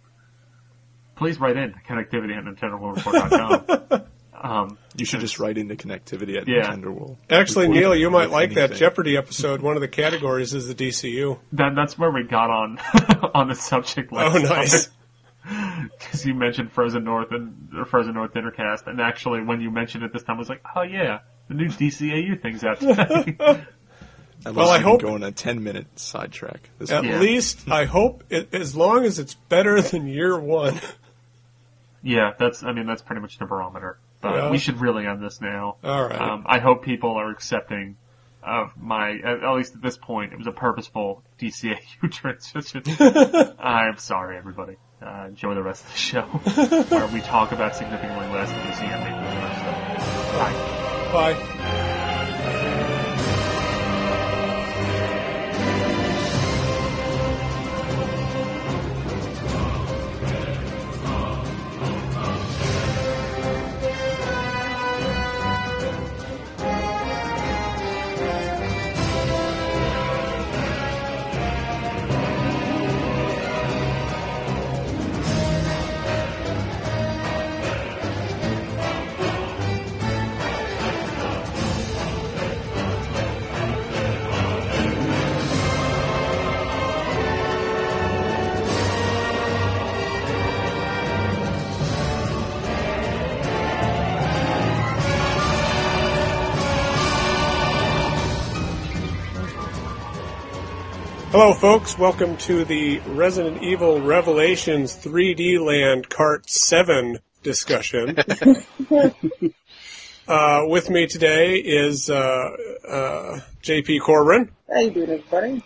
please write in to connectivity at NintendoWorldReport.com. um, You should just write into connectivity at Yeah. Nintendo World. Actually, Before Neil, you might do like that. Jeopardy episode. One of the categories is the DCU. that that's where we got on on the subject list. Oh, nice. Because you mentioned Frozen North and or Frozen North Dinnercast, and actually when you mentioned it this time, I was like, oh yeah, the new DCAU thing's out today. Unless Well, I hope- can go on a 10 minute sidetrack. At Yeah. least, I hope, it, as long as it's better than year one. Yeah, that's I mean that's pretty much the barometer. But Yeah. we should really end this now. All right. Um, I hope people are accepting of my, at, at least at this point, it was a purposeful DCAU transition. I'm sorry, everybody. Uh, enjoy the rest of the show, where we talk about significantly less DC animated universe stuff. Bye. Bye. Hello, folks. Welcome to the Resident Evil Revelations 3D Land Cart 7 discussion. uh, with me today is uh, uh, JP Corbin. How you doing, everybody?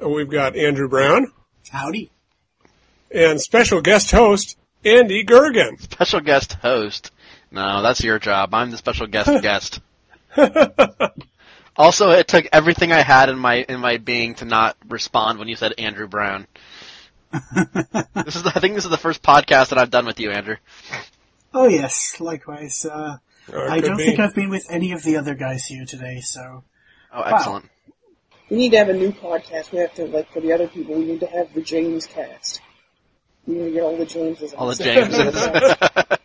Uh, We've got Andrew Brown Howdy. and special guest host Andy Goergen. special guest host. No, that's your job. I'm the special guest guest. Also, it took everything I had in my in my being to not respond when you said Andrew Brown. this is the, I think this is the first podcast that I've done with you, Andrew. Oh yes, likewise. Uh, Or I don't be- think I've been with any of the other guys here today, so Oh, excellent. We need to have a new podcast. We have to, like, for the other people, we need to have the James cast. We need to get all the Jameses. All the. Jameses.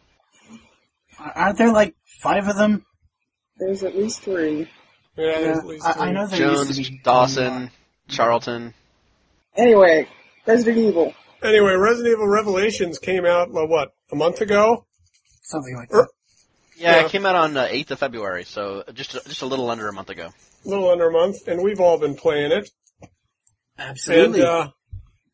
aren't there like five of them? There's at least three. Yeah, Yeah, I, I know there used Jones, to be Dawson, Charlton. Anyway, Resident Evil. Anyway, Resident Evil Revelations came out, well, what, a month ago? something like Er- that. Yeah, Yeah. it came out on uh, 8th of February, so just just a little under a month ago. A little under a month, and we've all been playing it. And, Absolutely. uh,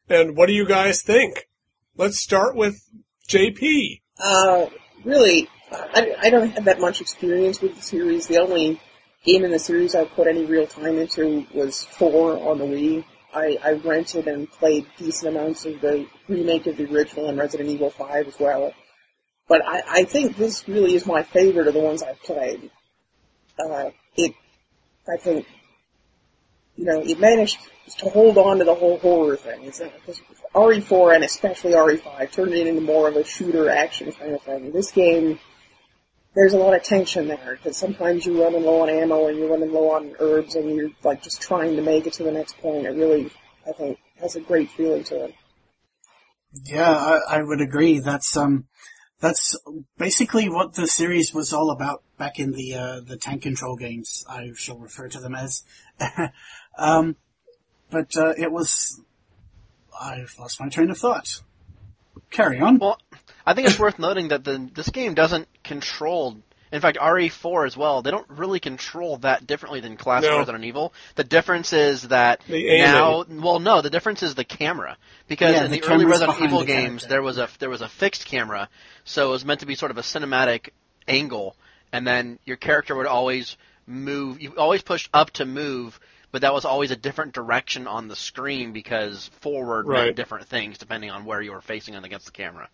and what do you guys think? Let's start with JP. Uh, really, I, I don't have that much experience with the series. The only game in the series I put any real time into was 4 on the Wii. I, I rented and played decent amounts of the remake of the original and Resident Evil 5 as well. But I, I think this really is my favorite of the ones I've played. Uh, it, I think, you know, it managed to hold on to the whole horror thing. It's, uh, 'cause RE4 and especially RE5 turned it into more of a shooter action kind of thing. This game, there's a lot of tension there because sometimes you're running low on ammo and you're running low on herbs and you're like just trying to make it to the next point. It really, I think, has a great feeling to it. Yeah, I, I would agree. That's um, that's basically what the series was all about back in the uh, the tank control games. I shall refer to them as. um, but uh, it was. I've lost my train of thought. Carry on. Well, I think it's worth noting that the this game doesn't control. In fact, RE4 as well. They don't really control that differently than classic No. Resident Evil. The difference is that The now, well, no, the difference is the camera because Yeah, in the the, early camera's Resident Evil the games there was a there was a fixed camera, so it was meant to be sort of a cinematic angle, and then your character would always move. You always pushed up to move. But that was always a different direction on the screen because forward Right. meant different things depending on where you were facing and against the camera.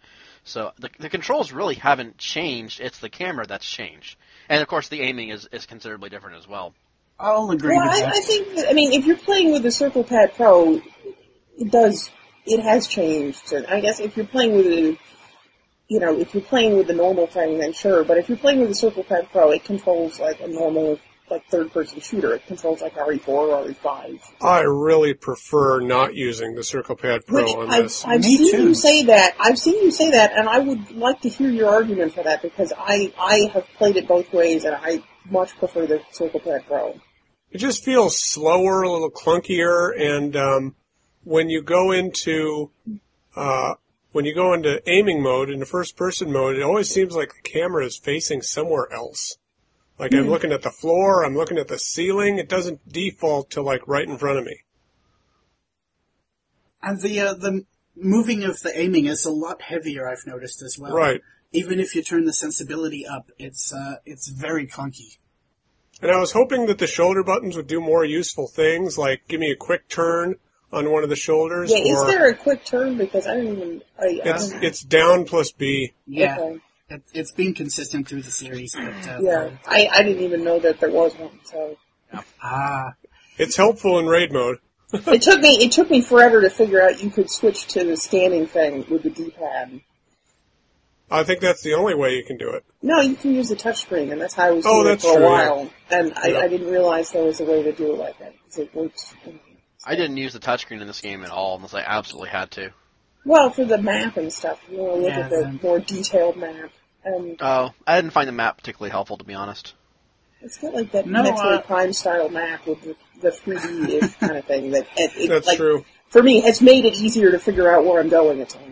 So the, the controls really haven't changed. It's the camera that's changed, and of course the aiming is, is considerably different as well. I'll agree Well, with I, that. I think, that, I mean, if you're playing with the Circle Pad Pro, it does, it has changed. And I guess if you're playing with the, you know, if you're playing with the normal thing, then sure. But if you're playing with the Circle Pad Pro, it controls like a normal, like third-person shooter. It controls like RE4 or RE5. I really prefer not using the Circle Pad Pro Which on I've, this. I've Me seen too. you say that. I've seen you say that, and I would like to hear your argument for that because I I have played it both ways, and I much prefer the Circle Pad Pro. It just feels slower, a little clunkier, and um, when you go into uh, when you go into aiming mode, into first person mode, it always seems like the camera is facing somewhere else. Like I'm looking at the floor, I'm looking at the ceiling. It doesn't default to like right in front of me. And the uh, the moving of the aiming is a lot heavier. I've noticed as well. Right. Even if you turn the sensibility up, it's uh, it's very clunky. And I was hoping that the shoulder buttons would do more useful things, like give me a quick turn on one of the shoulders. Yeah, is there a quick turn? Because I don't even. I, it's um, it's down plus B. Yeah, okay. It, it's been consistent through the series, but uh, Yeah, I, I didn't even know that there was one. So ah, It's helpful in raid mode. it took me it took me forever to figure out you could switch to the scanning thing with the D-pad. I think that's the only way you can do it. No, you can use the touchscreen, and that's how I was Oh, doing it that's for a true, yeah. while. And I, Yeah. I didn't realize there was a way to do it like that. 'cause it works. I didn't use the touchscreen in this game at all unless I absolutely had to. Well, for the map and stuff, you want to look Yeah, at the then- more detailed map. And Oh, I didn't find the map particularly helpful, to be honest. it's got like that No, Metroid uh, Prime style map with the, the 3D kind of thing. That it, it, That's like, true. For me, has made it easier to figure out where I'm going at times.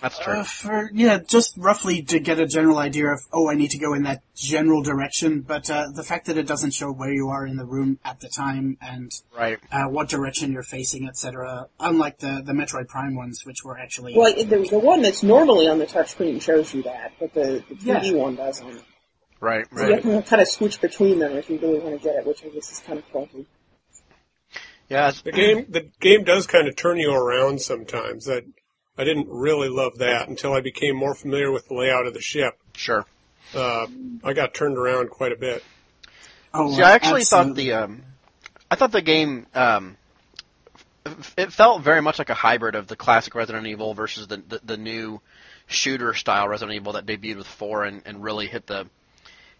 That's true. uh, for yeah, just roughly to get a general idea of oh, I need to go in that general direction. But uh, the fact that it doesn't show where you are in the room at the time and right. uh, what direction you're facing, etc. Unlike the the Metroid Prime ones, which were actually Well, the, the one that's normally on the touchscreen shows you that, but the, the 3D Yeah. one doesn't. Right, right. So you right. have to kind of switch between them if you really want to get it, which I guess is kind of clunky. Yeah, The game the game does kind of turn you around sometimes. That I didn't really love that until I became more familiar with the layout of the ship. sure. Uh, I got turned around quite a bit. oh, See, I actually thought the um, I thought the game um, it felt very much like a hybrid of the classic Resident Evil versus the the, the new shooter style Resident Evil that debuted with four and, and really hit the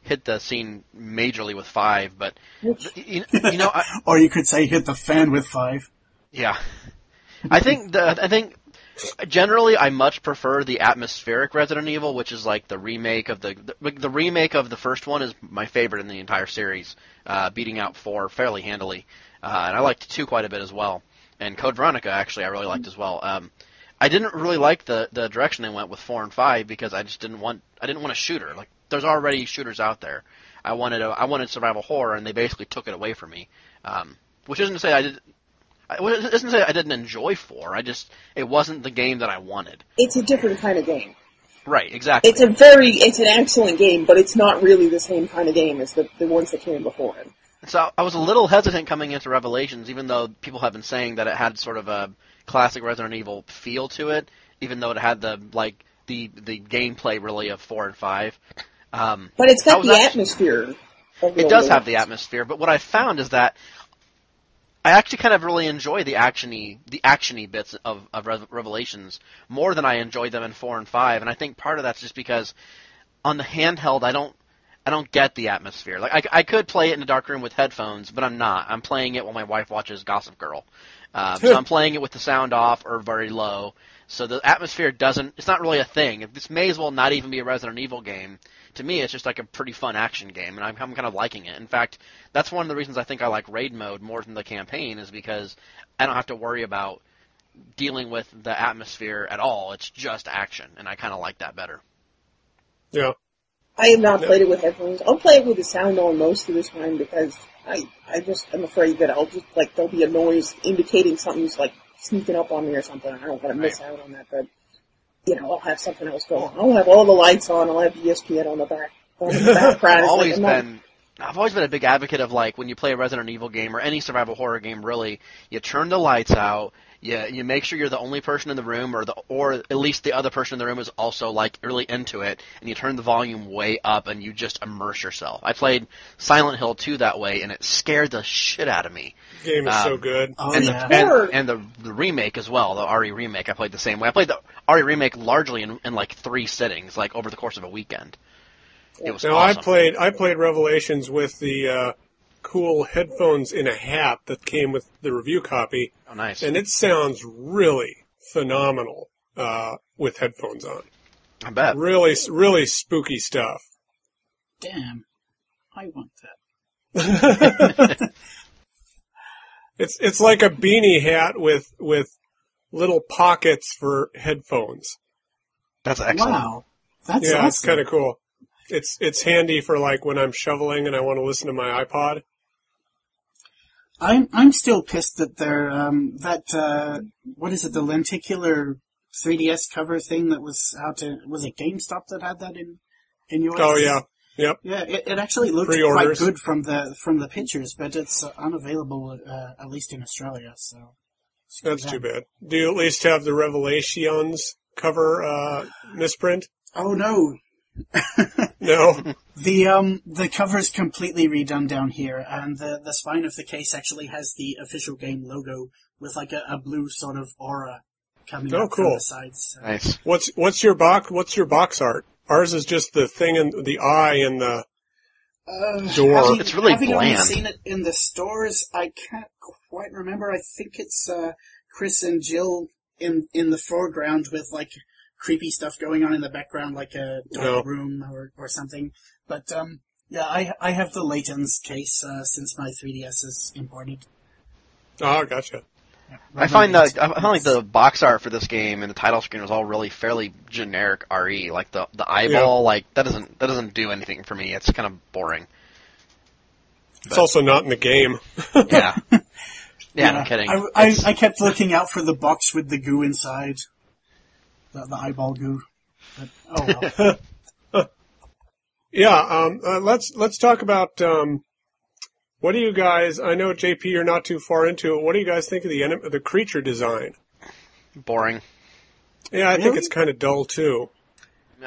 hit the scene majorly with five. But you, you know, I, or you could say hit the fan with five. yeah, I think the I think generally I much prefer the atmospheric Resident Evil, which is like the remake of the the, the remake of the first one is my favorite in the entire series, uh, beating out four fairly handily, uh, and I liked two quite a bit as well. And Code Veronica actually I really liked as well. Um, I didn't really like the the direction they went with four and five because I just didn't want I didn't want a shooter like there's already shooters out there. I wanted a I wanted survival horror and they basically took it away from me. Um, which isn't to say I did. I- well, It doesn't say I didn't enjoy four. I just it wasn't the game that I wanted. It's a different kind of game. Right, exactly. It's a very, it's an excellent game, but it's not really the same kind of game as the, the ones that came before it. So I was a little hesitant coming into Revelations, even though people have been saying that it had sort of a classic Resident Evil feel to it, even though it had the like the the gameplay really of four and five. Um, But it's got the actu- atmosphere. It does have the atmosphere, but what I found is that I actually kind of really enjoy the actiony the actiony bits of, of Revelations more than I enjoyed them in four and five, and I think part of that's just because on the handheld I don't I don't get the atmosphere. Like I, I could play it in a dark room with headphones, but I'm not. I'm playing it while my wife watches Gossip Girl. Uh, so I'm playing it with the sound off or very low. So the atmosphere doesn't. It's not really a thing. This may as well not even be a Resident Evil game. To me, it's just like a pretty fun action game, and I'm, I'm kind of liking it. In fact, that's one of the reasons I think I like raid mode more than the campaign, is because I don't have to worry about dealing with the atmosphere at all. It's just action, and I kind of like that better. Yeah. I have not played it with headphones. I'll play it with the sound on most of the time because I, I just am afraid that I'll just, like, there'll be a noise indicating something's, like, sneaking up on me or something. I don't want to miss out on that, but, you know, I'll have something else going. I'll have all the lights on. I'll have ESPN on the back, on the background. I've like, always I'm been I've always been a big advocate of like when you play a Resident Evil game or any survival horror game really, you turn the lights out, you you make sure you're the only person in the room or the or at least the other person in the room is also like really into it and you turn the volume way up and you just immerse yourself. I played Silent Hill 2 that way and it scared the shit out of me. The game is so Um, good. Oh and, yeah. the, and, and the the remake as well, the RE remake. I played the same way. I played the RE remake largely in, in like three sittings, like over the course of a weekend. It was Now awesome. I played I played Revelations with the uh, cool headphones in a hat that came with the review copy, oh, nice. and it sounds really phenomenal uh, with headphones on. I bet. Really, really spooky stuff. Damn, I want that. It's it's like a beanie hat with with little pockets for headphones. That's excellent. Wow, that's yeah, awesome. it's kind of cool. It's it's handy for like when I'm shoveling and I want to listen to my iPod. I'm I'm still pissed that they're um that uh what is it the lenticular 3ds cover thing that was out to was it GameStop that had that in in US? Oh yeah, Yep. Yeah, it, it actually looked quite Pre-orders. good from the from the pictures, but it's unavailable uh, at least in Australia. So That's too bad. Do you at least have the Revelations cover uh, misprint? Oh no, No. the um the cover's completely redone down here, and the the spine of the case actually has the official game logo with like a, a blue sort of aura coming Oh, up from cool. the sides. So- Nice. what's what's your box? What's your box art? Ours is just the thing in the eye and the. Uh, Door. having- It's really having only bland. seen it in the stores, I can't quite remember. I think it's uh, Chris and Jill in in the foreground with like creepy stuff going on in the background, like a dark No. room or or something. But um, yeah, I I have the Layton's case uh, since my 3DS is imported. Oh, gotcha. I find that I find like the box art for this game and the title screen was all really fairly generic RE. Like the the eyeball, like that doesn't that doesn't do anything for me. It's kind of boring. It's also not in the game. Yeah. Yeah, no kidding. I, I, I kept looking out for the box with the goo inside, the, the eyeball goo. But, oh well. Yeah. Um. Uh, let's let's talk about um. What do you guys? I know JP, you're not too far into it. What do you guys think of the enem- the creature design? boring. Yeah, I think it's kind of dull too.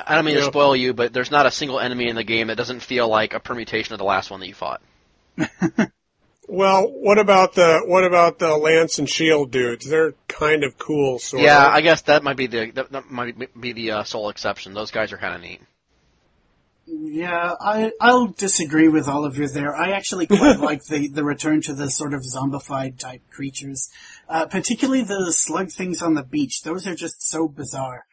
I don't mean to Yeah. spoil you, but there's not a single enemy in the game that doesn't feel like a permutation of the last one that you fought. Well, what about the what about the lance and shield dudes? They're kind of cool, sort Yeah, of. I guess that might be the that, that might be the uh, sole exception. Those guys are kind of neat. Yeah, I I'll disagree with all of you there. I actually quite like the the return to the sort of zombified type creatures, uh, particularly the slug things on the beach. Those are just so bizarre.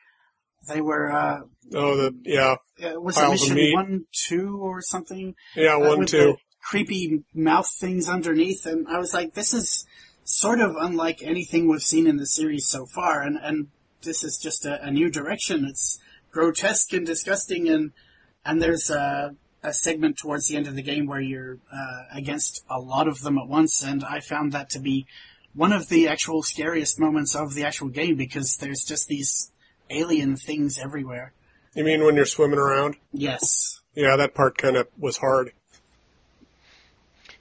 They were uh, oh, the yeah, uh, was it Piles of mission meat. one, two, or something? yeah, uh, one with two. the creepy mouth things underneath, and I was like, this is sort of unlike anything we've seen in the series so far, and and this is just a, a new direction. It's grotesque and disgusting, and and there's a, a segment towards the end of the game where you're uh, against a lot of them at once, and I found that to be one of the actual scariest moments of the actual game because there's just these alien things everywhere. You mean when you're swimming around? Yes. Yeah, that part kind of was hard.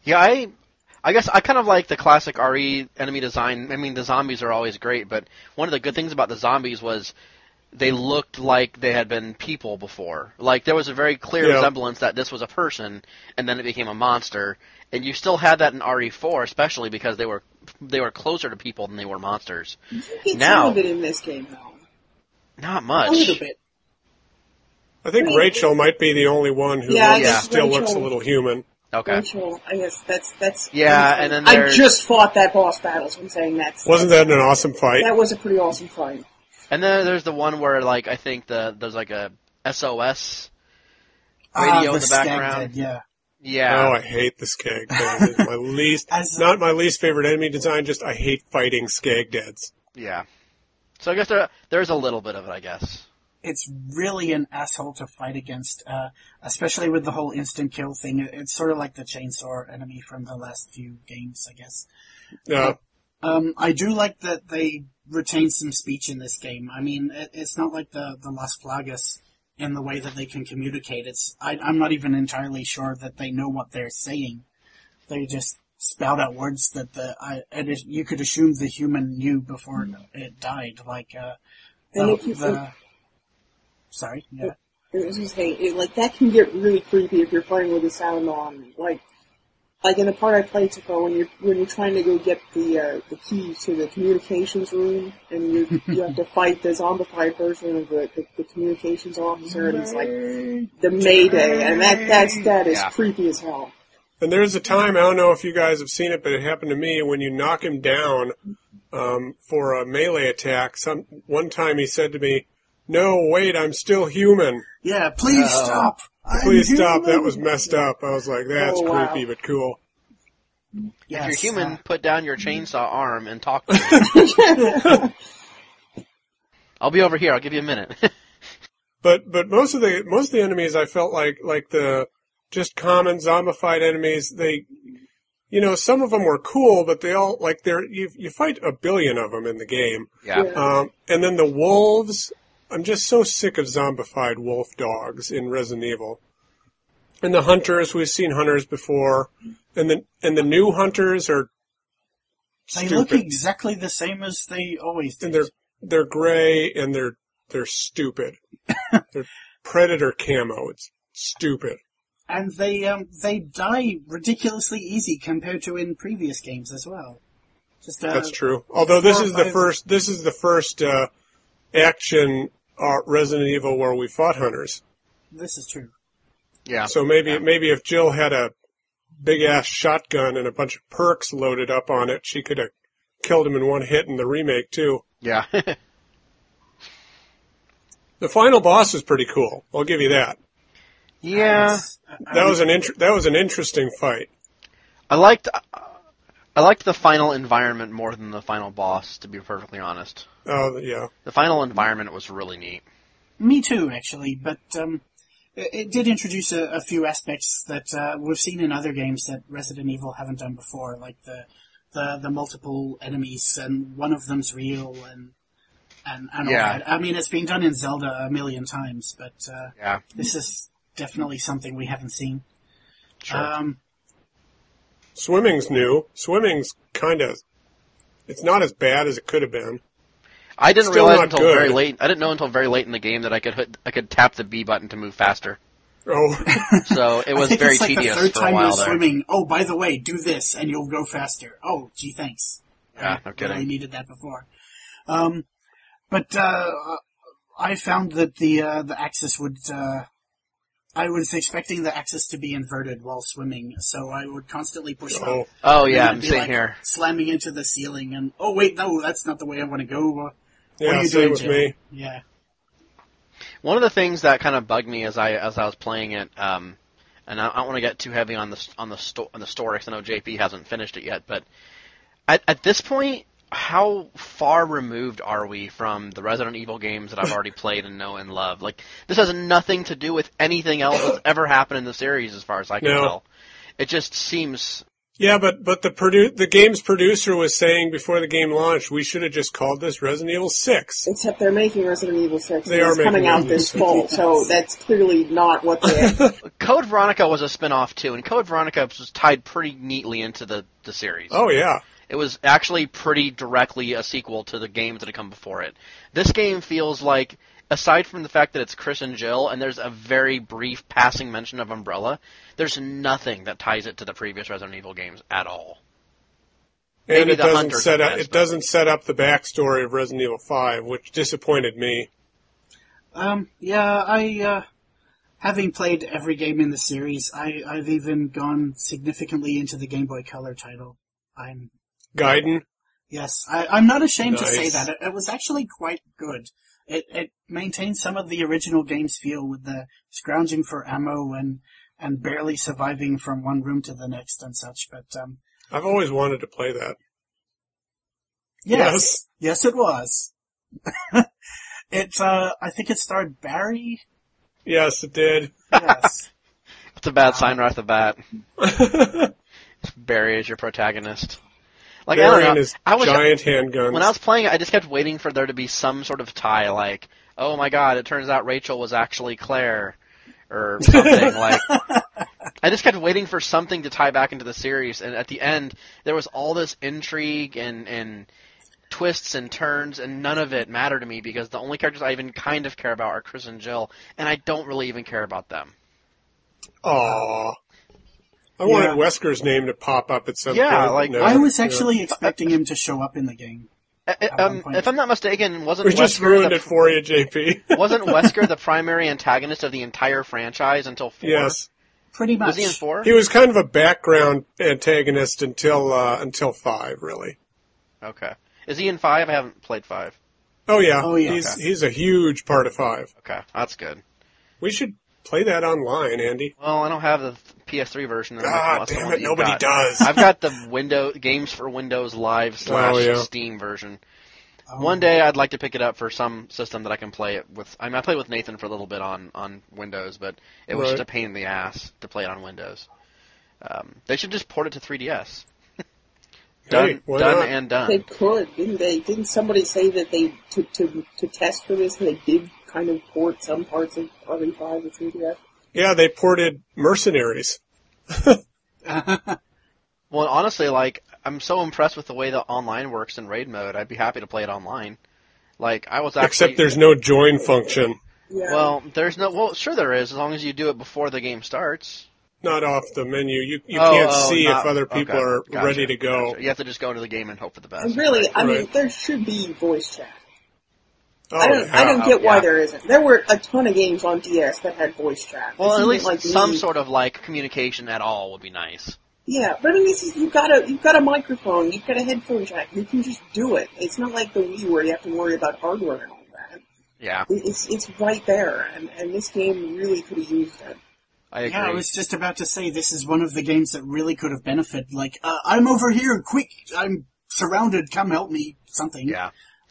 Yeah, I I guess I kind of like the classic RE enemy design. I mean, the zombies are always great, but one of the good things about the zombies was they looked like they had been people before. Like there was a very clear Yeah. resemblance that this was a person, and then it became a monster. And you still had that in RE4, especially because they were they were closer to people than they were monsters. It's Now- a little bit in this game, though. Not A little bit. I think I mean, Rachel might be the only one who Yeah, looks- guess still Rachel- looks a little human. Okay. Rachel, I guess that's that's. Yeah, and then I there's- just fought that boss battle, so I'm saying that's Wasn't that an awesome fight? that was a pretty awesome fight. And then there's the one where like I think the there's like a SOS Ah, radio in the stag background. dead, yeah. Yeah. Oh, I hate the Scagdead. It's my least, As- not my least favorite enemy design. Just I hate fighting Scagdeads. Yeah. So I guess there there's a little bit of it, I guess. It's really an asshole to fight against, uh, especially with the whole instant kill thing. It's sort of like the chainsaw enemy from the last few games, I guess. Yeah, Um, I do like that they retain some speech in this game. I mean, it, it's not like the, the Las Plagas in the way that they can communicate. It's, I, I'm not even entirely sure that they know what they're saying. They just spout out words that the, I, it is, you could assume the human knew before it died, like, uh, And the- if you the- sorry, yeah. It was just saying, it, like that can get really creepy if you're playing with the sound on. Like, like in the part I played so far, when you're when you're trying to go get the uh, the key to the communications room, and you you have to fight the zombified version of the, the, the communications officer, and it's like the Mayday, and that that's that is Yeah. creepy as hell. and there's a time I don't know if you guys have seen it, but it happened to me when you knock him down um, for a melee attack. Some one time he said to me, "No, wait, I'm still human. Yeah, please stop. I'm Please stop. That was messed up." I was like, "That's Oh, wow. creepy, but cool." If you're human, uh, put down your chainsaw arm and talk to me. I'll be over here. I'll give you a minute. But but most of the most of the enemies I felt like like the just common zombified enemies they you know some of them were cool but they all like they're you you fight a billion of them in the game yeah. Yeah. um, and then the wolves I'm just so sick of zombified wolf dogs in Resident Evil And the hunters, we've seen hunters before, and the and the new hunters are They stupid. look exactly the same as they always and they're they're gray and they're they're stupid. they're predator camo. It's stupid. And they um they die ridiculously easy compared to in previous games as well. Just uh, That's true. Although this is the first this is the first uh, action uh, Resident Evil where we fought hunters. This is true. Yeah. So maybe maybe if Jill had a big ass shotgun and a bunch of perks loaded up on it, she could have killed him in one hit in the remake too. Yeah. The final boss is pretty cool. I'll give you that. yeah. That was an inter- that was an interesting fight. I liked I liked the final environment more than the final boss, to be perfectly honest. Oh yeah. The final environment was really neat. Me too, actually, but um, it, it did introduce a, a few aspects that uh, we've seen in other games that Resident Evil haven't done before, like the the, the multiple enemies, and one of them's real, and and, and all Yeah. that. I mean, it's been done in Zelda a million times, but uh, Yeah. this is definitely something we haven't seen. Sure. Um, Swimming's new. Swimming's kind of it's not as bad as it could have been. I didn't still realize until good. very late. I didn't know until very late in the game that I could hit, I could tap the B button to move faster. Oh, So it I was think very it's like tedious the third for a time while you're there. swimming. Oh, by the way, do this and you'll go faster. Oh, gee, thanks. Yeah, no I kidding. really needed that before. Um, but uh, I found that the uh, the axis would. Uh, I was expecting the axis to be inverted while swimming, so I would constantly push them. oh, Oh yeah, I'd I'm sitting like, here. slamming into the ceiling, and oh wait, no, that's not the way I want to go. Uh, what are yeah, you same doing, with Jill? me. Yeah. One of the things that kind of bugged me as I as I was playing it, um, and I, I don't want to get too heavy on the on the sto- on the story because I know JP hasn't finished it yet. But at at this point, how far removed are we from the Resident Evil games that I've already played and know and love? Like this has nothing to do with anything else that's ever happened in the series, as far as I can No. tell. It just seems Yeah, but but the produ- the game's producer was saying before the game launched, we should have just called this Resident Evil Six. Except they're making Resident Evil 6. They are coming making out this fall, so that's clearly not what they Code Veronica was a spin-off too, and Code Veronica was tied pretty neatly into the the series. Oh yeah, It was actually pretty directly a sequel to the games that had come before it. This game feels like, aside from the fact that it's Chris and Jill, and there's a very brief passing mention of Umbrella, there's nothing that ties it to the previous Resident Evil games at all. and Maybe it doesn't hunters set up it doesn't set up the backstory of Resident Evil Five, which disappointed me. Um, yeah, I, uh, having played every game in the series, I, I've even gone significantly into the Game Boy Color title. I'm, Gaiden, yes, I, I'm not ashamed to say that. It, it was actually quite good. It, it maintains some of the original game's feel with the scrounging for ammo and, and barely surviving from one room to the next and such, but, um, I've always wanted to play that. yes, yes, it was. it, uh, I think it starred Barry. Yes, it did. Yes. It's a bad sign right off the bat. Barry is your protagonist. Like I Barry don't know. his I was giant handguns. when I was playing it, I just kept waiting for there to be some sort of tie, like, oh my god, it turns out Rachel was actually Claire, or something like. I just kept waiting for something to tie back into the series, and at the end, there was all this intrigue and and twists and turns, and none of it mattered to me because the only characters I even kind of care about are Chris and Jill, and I don't really even care about them. Aww. I Yeah. wanted Wesker's name to pop up at some Yeah, point. like- No. I was Yeah. actually expecting him to show up in the game. Um, if I'm not mistaken, wasn't We just Wesker ruined the, it for you, JP. wasn't Wesker the primary antagonist of the entire franchise until four? yes. Pretty much. Was he in four? He was kind of a background antagonist until uh, until five, really. Okay. Is he in five? I haven't played five. Oh yeah, Oh, yeah. He's Okay. he's a huge part of five. Okay, that's good. We should play that online, Andy. Well, I don't have the PS3 version. and Ah, damn it, that nobody got. does. I've got the window games for Windows Live slash Oh, yeah. Steam version. Oh. One day I'd like to pick it up for some system that I can play it with. I mean, I played with Nathan for a little bit on on Windows, but it was Right. just a pain in the ass to play it on Windows. Um, they should just port it to 3DS. done, Hey, why done, not? and done. They could, didn't they? Didn't somebody say that they to to to test for this? And they did kind of port some parts of RE5 to 3DS. Yeah, they ported Mercenaries. Well, honestly, like I'm so impressed with the way the online works in raid mode. I'd be happy to play it online. Like I was actually. Except there's no join function. Yeah. Well, there's no. Well, sure there is, as long as you do it before the game starts. Not off the menu. You you Oh, can't oh, see not- if other people okay, are gotcha, ready to go. gotcha. You have to just go into the game and hope for the best. and really, I mean, Right. there should be voice chat. Oh, I don't, I don't get Oh, why yeah. there isn't. There were a ton of games on DS that had voice chat. Well, at least like some me- sort of like communication at all would be nice. Yeah, but I mean, this is, you've got a you've got a microphone, you've got a headphone jack. You can just do it. It's not like the Wii where you have to worry about hardware and all that. Yeah, It's it's right there, and and this game really could have used it. I agree. Yeah, I was just about to say this is one of the games that really could have benefited. Like, uh, I'm over here, quick! I'm surrounded. Come help me, something. yeah.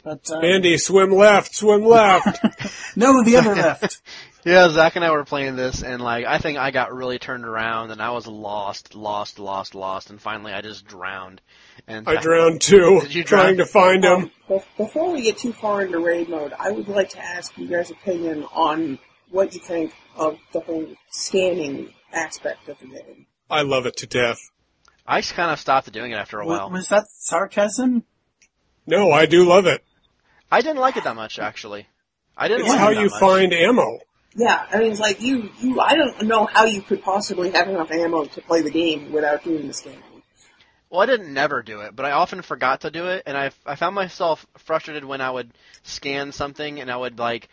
But uh, Andy, swim left, swim left. no, the other left. Yeah, Zach and I were playing this, and like I think I got really turned around, and I was lost, lost, lost, lost, and finally I just drowned. And I drowned too, Did you trying drown? to find him. Um, before we get too far into raid mode, I would like to ask you guys' opinion on what you think of the whole scanning aspect of the game. I love it to death. I kind of stopped doing it after a while. Was that sarcasm? No, I do love it. I didn't like it that much actually. I didn't It's like how it you much. find ammo. Yeah, I mean, it's like you, you. I don't know how you could possibly have enough ammo to play the game without doing the scanning. Well, I didn't never do it, but I often forgot to do it, and I I found myself frustrated when I would scan something and I would like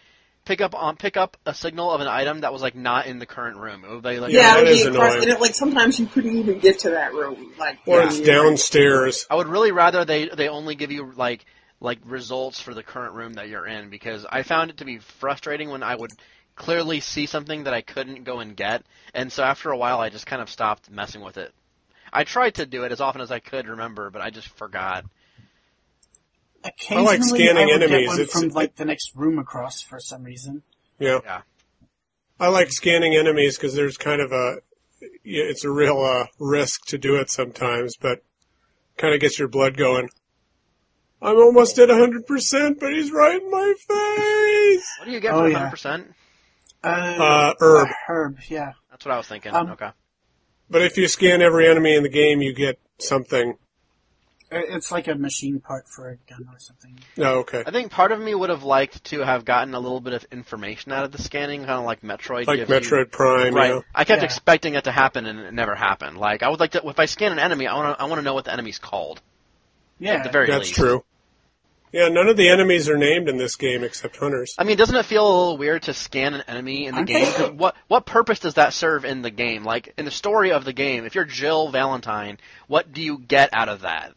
pick up on pick up a signal of an item that was like not in the current room. It would be like Yeah, it would be across, annoying. and it, like sometimes you couldn't even get to that room. Like, Or yeah, it's downstairs. I would really rather they they only give you like like results for the current room that you're in because I found it to be frustrating when I would clearly see something that I couldn't go and get, and so after a while I just kind of stopped messing with it. I tried to do it as often as I could remember, but I just forgot. Occasionally, I like scanning would enemies. Get one It's- from like the next room across for some reason. Yeah. Yeah. I like scanning enemies because there's kind of a, it's a real uh, risk to do it sometimes, but kind of gets your blood going. I'm almost at 100%, but he's right in my face. What do you get Oh, for 100%? Uh, Uh, herb. herb, yeah. That's what I was thinking. Um, okay. But if you scan every enemy in the game, you get something. Uh, It's like a machine part for a gun or something. Oh, okay. I think part of me would have liked to have gotten a little bit of information out of the scanning, kind of like Metroid. Like gives you- Metroid Prime, Right. you know? I kept Yeah. expecting it to happen and it never happened. Like I would like to if I scan an enemy, I want to I want to know what the enemy's called. Yeah. At the very That's least. true. Yeah, none of the enemies are named in this game except hunters. I mean, doesn't it feel a little weird to scan an enemy in the Aren't game? they- 'Cause What what purpose does that serve in the game? Like in the story of the game, if you're Jill Valentine, what do you get out of that?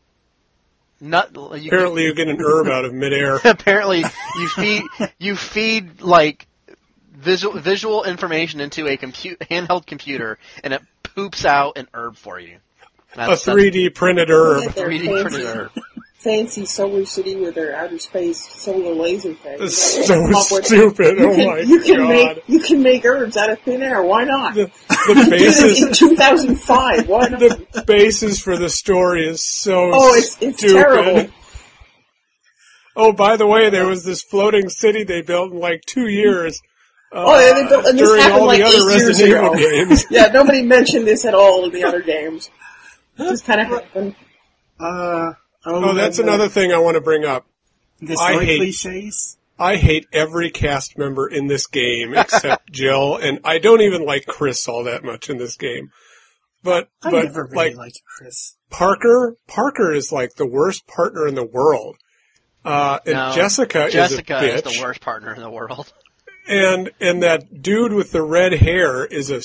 Not you, Apparently, you get an herb out of midair. apparently you feed you feed like visual visual information into a compute handheld computer and it poops out an herb for you. A 3D printed herb. Look at their 3D printed herb. Fancy solar city with their outer space solar laser thing. That's You so come up with- stupid. You Oh can, my you can god. make you can make herbs out of thin air. Why not? The, the this basis in 2005. Why not? the basis for the story is so Oh, it's it's stupid. terrible. Oh, by the way, there was this floating city they built in like two years. Uh, Oh, yeah, they built- and this during happened all like the other eight years Resident Evil ago. games. Yeah, nobody mentioned this at all in the other games. It Just kind of happened. Uh, Oh, that's and, uh, another thing I want to bring up. The I hate- cliches. I hate every cast member in this game except Jill, and I don't even like Chris all that much in this game. But I but never really like liked Chris. Parker, Parker is like the worst partner in the world. Uh, and No, Jessica, Jessica is a is the worst partner in the world. and and that dude with the red hair is a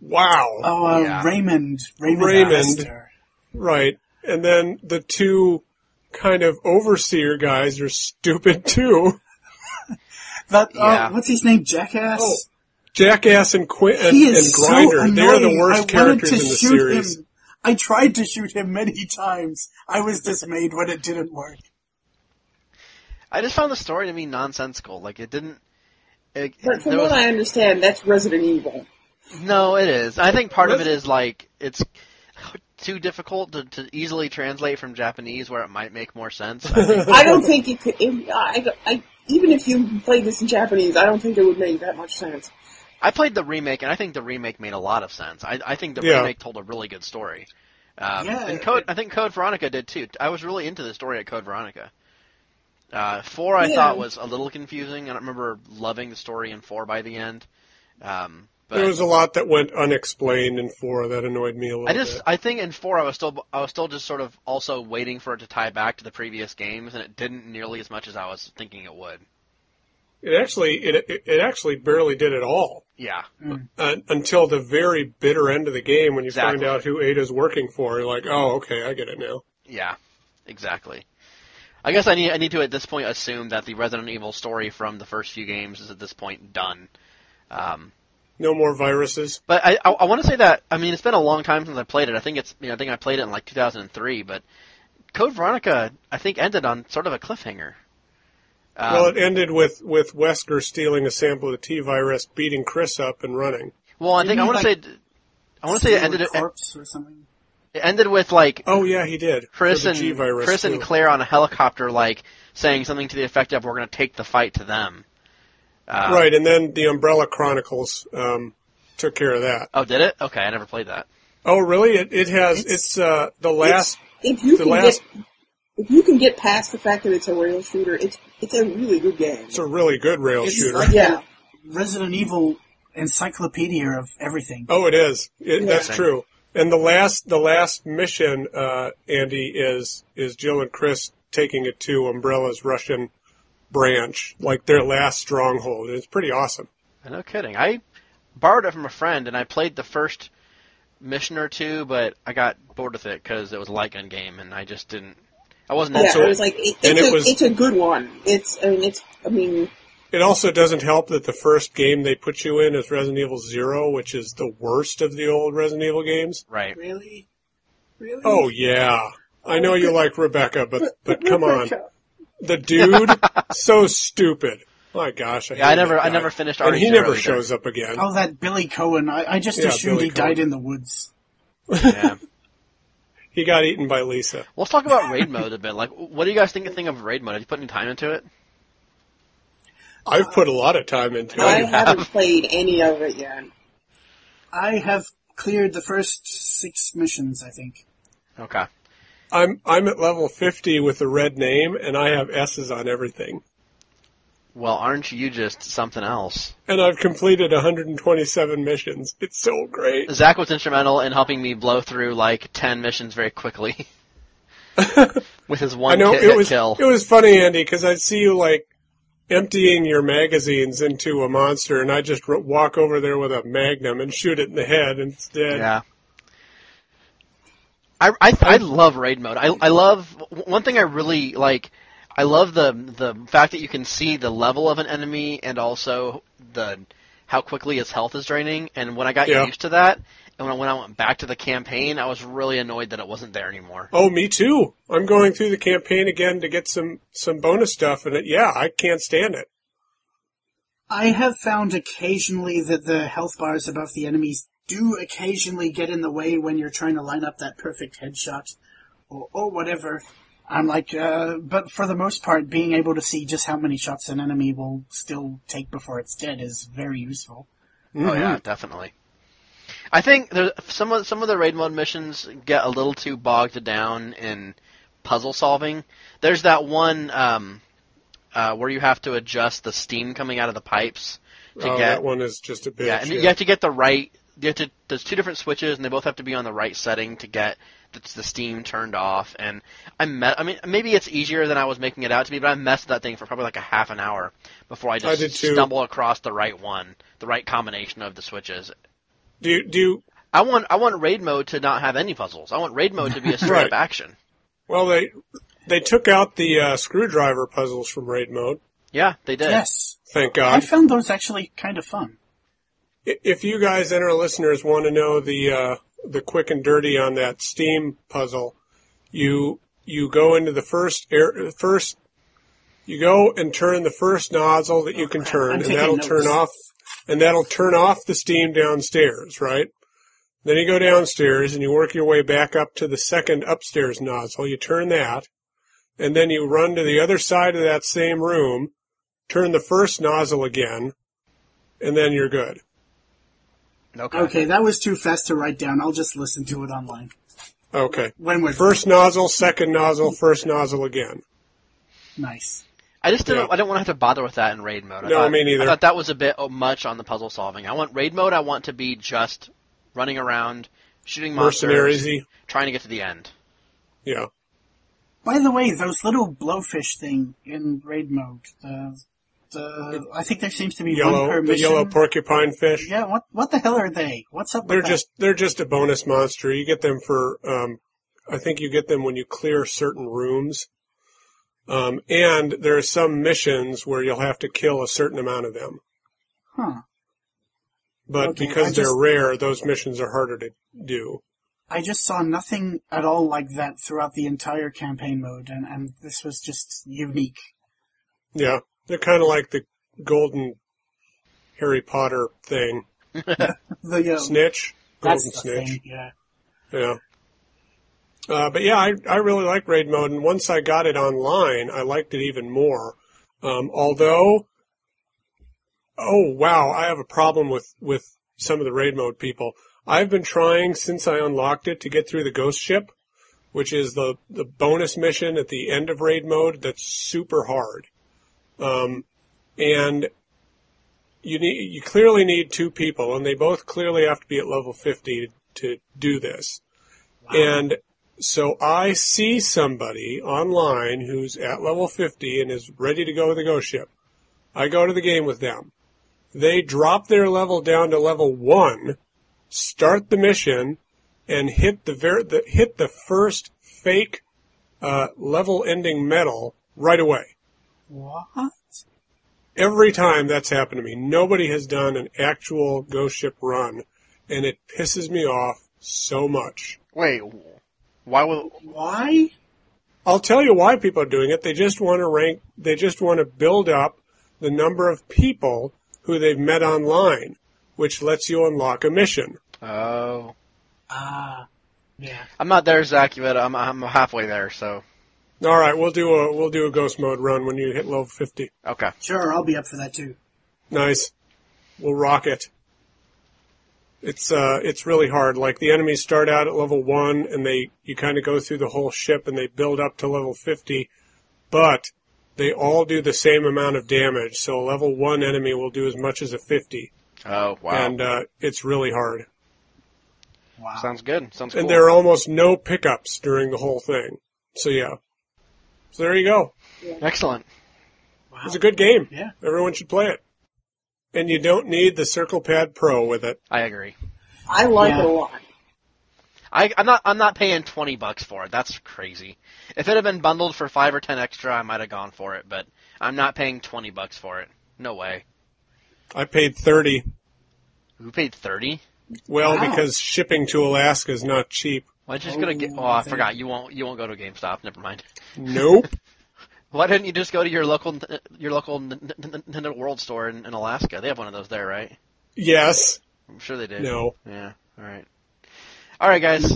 wow, Oh, uh, Yeah. Raymond. Raymond. Raymond. Right? And then the two kind of overseer guys are stupid too. That, Yeah. uh, what's his name? Jackass? Oh, Jackass and Quint and, and is so Grinder, they're the worst I characters to in the shoot series. Him. I tried to shoot him many times. I was dismayed when it didn't work. I just found the story to be nonsensical. Like it didn't. It, But from there what was- I understand, that's Resident Evil. no, it is. I think part of it is like it's too difficult to, to easily translate from Japanese, where it might make more sense. I think. I don't think it could. It, I, I, even if you played this in Japanese, I don't think it would make that much sense. I played the remake, and I think the remake made a lot of sense. I, I think the Yeah. remake told a really good story. Um, Yeah, and Code, it- I think Code Veronica did too. I was really into the story at Code Veronica. Uh, four I Yeah. thought was a little confusing. I don't remember loving the story in four by the end. Um, but There was a lot that went unexplained in four that annoyed me a little I just bit. I think in four I was still I was still just sort of also waiting for it to tie back to the previous games, and it didn't nearly as much as I was thinking it would. It actually it it, it actually barely did at all Yeah, uh, until the very bitter end of the game when you Exactly. find out who Ada's working for. You're like, oh, okay, I get it now. yeah, exactly. I guess I need I need to at this point assume that the Resident Evil story from the first few games is at this point done. Um, No more viruses. but I I, I want to say that I mean it's been a long time since I played it. I think it's you know, I think I played it in like 2003, but Code Veronica I think ended on sort of a cliffhanger. Um, well, it ended with with Wesker stealing a sample of the T virus, beating Chris up, and running. well, I think I Didn't want to he, say I want to say it Steal a ended it, corpse or something. it ended with like Oh yeah, he did. Chris and G virus Chris and. Claire on a helicopter, like saying something to the effect of "We're going to take the fight to them." Uh, right, and then the Umbrella Chronicles um, took care of that. Oh, did it? Okay, I never played that. Oh really? It it has It's- it's, uh the last. If you The can last- get if you can get past the fact that it's a rail shooter, it's it's a really good game. It's a really good rail It's shooter. like Yeah. Resident Evil encyclopedia of everything. Oh, it is. It, That's true. And the last the last mission, uh, Andy, is is Jill and Chris taking it to Umbrella's Russian branch, like their last stronghold. It's pretty awesome. No kidding. I borrowed it from a friend, and I played the first mission or two, but I got bored with it because it was a light gun game, and I just didn't. I wasn't Yeah, into it it. was like it, and it's it a was- it's a good one. It's I mean it's I mean It also doesn't help that the first game they put you in is Resident Evil Zero, which is the worst of the old Resident Evil games. Right. Really? Really? Oh yeah, I know you like Rebecca, but but come on, Rebecca. The dude, so stupid. My gosh, I Yeah, I never- that I never finished and he RE0 never either. shows up again. Oh, that Billy Coen. I, I just Yeah, assumed Billy he died in the woods. Yeah. He got eaten by Lisa. Let's talk about raid mode a bit. Like, what do you guys think think of raid mode? Have you put any time into it? I've put a lot of time into I it. I haven't played any of it yet. I have cleared the first six missions, I think. Okay. I'm I'm at level 50 with a red name, and I have S's on everything. Well, aren't you just something else? And I've completed 127 missions. It's so great. Zach was instrumental in helping me blow through like ten missions very quickly with his one I know it was kill. it was funny, Andy, because I'd see you like emptying your magazines into a monster, and I just walk over there with a magnum and shoot it in the head, and it's dead. Yeah. I, I, I love raid mode. I, I love one thing I really like. I love the the fact that you can see the level of an enemy and also the how quickly his health is draining. And when I got Yeah. used to that, and when I, when I went back to the campaign, I was really annoyed that it wasn't there anymore. Oh, me too. I'm going through the campaign again to get some some bonus stuff, and it, yeah, I can't stand it. I have found occasionally that the health bars above the enemies do occasionally get in the way when you're trying to line up that perfect headshot or, or whatever. I'm like, uh, but for the most part, being able to see just how many shots an enemy will still take before it's dead is very useful. Oh yeah, definitely. I think there, some of some of the raid mode missions get a little too bogged down in puzzle solving. There's that one um, uh, where you have to adjust the steam coming out of the pipes to Oh, get that one is just a bit. yeah, and yeah. you have to get the right. You have to. There's two different switches, and they both have to be on the right setting to get the, the steam turned off. And I met. I mean, maybe it's easier than I was making it out to be, but I messed that thing for probably like a half an hour before I just I stumble across the right one, the right combination of the switches. do you, do you, I want I want raid mode to not have any puzzles. I want raid mode to be a straight Right. up action. well they they took out the uh, screwdriver puzzles from raid mode. Yeah, they did. Yes. Thank God. I found those actually kind of fun. If you guys and our listeners want to know the uh, the quick and dirty on that Steam puzzle, you you go into the first air first. You go and turn the first nozzle that you can turn, and that'll notes. turn off, and that'll turn off the steam downstairs, right? Then you go downstairs and you work your way back up to the second upstairs nozzle. You turn that, and then you run to the other side of that same room, turn the first nozzle again, and then you're good. Okay. Okay, that was too fast to write down. I'll just listen to it online. Okay. When we're First nozzle, second nozzle, first nozzle again. nice. I just didn't. Yeah. I didn't want to have to bother with that in raid mode. I No, thought, me neither. I thought that was a bit much on the puzzle solving. I want raid mode. I want to be just running around, shooting monsters, Mercenaries. trying to get to the end. Yeah. By the way, those little blowfish thing in raid mode, the, the, I think there seems to be one per Yellow, the yellow porcupine fish. Yeah, what what the hell are they? What's up They're that? just they're just a bonus monster. You get them for um, I think you get them when you clear certain rooms. Um, and there are some missions where you'll have to kill a certain amount of them. Huh. But Okay, because I they're just- rare, those missions are harder to do. I just saw nothing at all like that throughout the entire campaign mode, and, and this was just unique. Yeah, they're kind of like the golden Harry Potter thing. The, uh, Snitch, that's golden the snitch. thing, yeah. Yeah. Uh, but yeah, I, I really like raid mode, and once I got it online, I liked it even more. Um, although, oh wow, I have a problem with with some of the raid mode people. I've been trying since I unlocked it to get through the ghost ship, which is the the bonus mission at the end of raid mode. That's super hard, um, and you need you clearly need two people, and they both clearly have to be at level fifty to do this. And so I see somebody online who's at level 50 and is ready to go to the ghost ship. I go to the game with them. They drop their level down to level 1, start the mission, and hit the, ver- the hit the first fake uh, level ending medal right away. What? Every time that's happened to me, nobody has done an actual ghost ship run, and it pisses me off so much. Wait, why would? Why? I'll tell you why people are doing it. They just want to rank, they just want to build up the number of people who they've met online, which lets you unlock a mission. Oh, Ah, yeah. I'm not there, Zach. But I'm I'm halfway there. So All right, we'll do a we'll do a ghost mode run when you hit level 50. okay. Sure, I'll be up for that too. Nice. We'll rock it. It's uh it's really hard. Like the enemies start out at level 1 and they you kind of go through the whole ship and they build up to level 50, but they all do the same amount of damage. So a level 1 enemy will do as much as a 50 Oh wow. and uh it's really hard. Wow. Sounds good. Sounds cool. And there are almost no pickups during the whole thing. So yeah. So there you go. Excellent. wow. It's a good game. Yeah. Everyone should play it. And you don't need the Circle Pad Pro with it. I agree. I like Yeah. it a lot. I, I'm not. I'm not paying twenty bucks for it. That's crazy. If it had been bundled for five or ten extra, I might have gone for it. But I'm not paying twenty bucks for it. No way. I paid 30. Who paid thirty? Well, Wow. because shipping to Alaska is not cheap. Why don't you just go to get? Oh, Oh, I forgot. You won't. You won't go to GameStop. Never mind. Nope. Why didn't you just go to your local your local Nintendo World store in, in Alaska? They have one of those there, right? yes. I'm sure they did. No. Yeah. All right. All right, guys.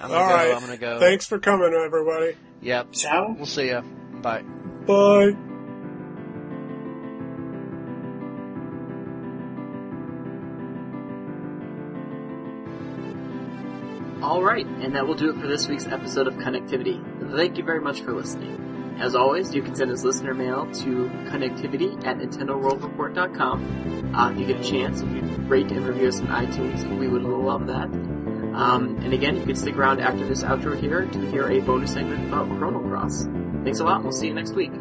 I'm gonna All go. right. I'm gonna go. Thanks for coming, everybody. Yep. Ciao. We'll see ya. Bye. Bye. Alright, and that will do it for this week's episode of Connectivity. Thank you very much for listening. As always, you can send us listener mail to connectivity at nintendoworldreport.com. Uh, if you get a chance, if you rate and review us on iTunes, we would love that. Um, and again, you can stick around after this outro here to hear a bonus segment about Chrono Cross. Thanks a lot, and we'll see you next week.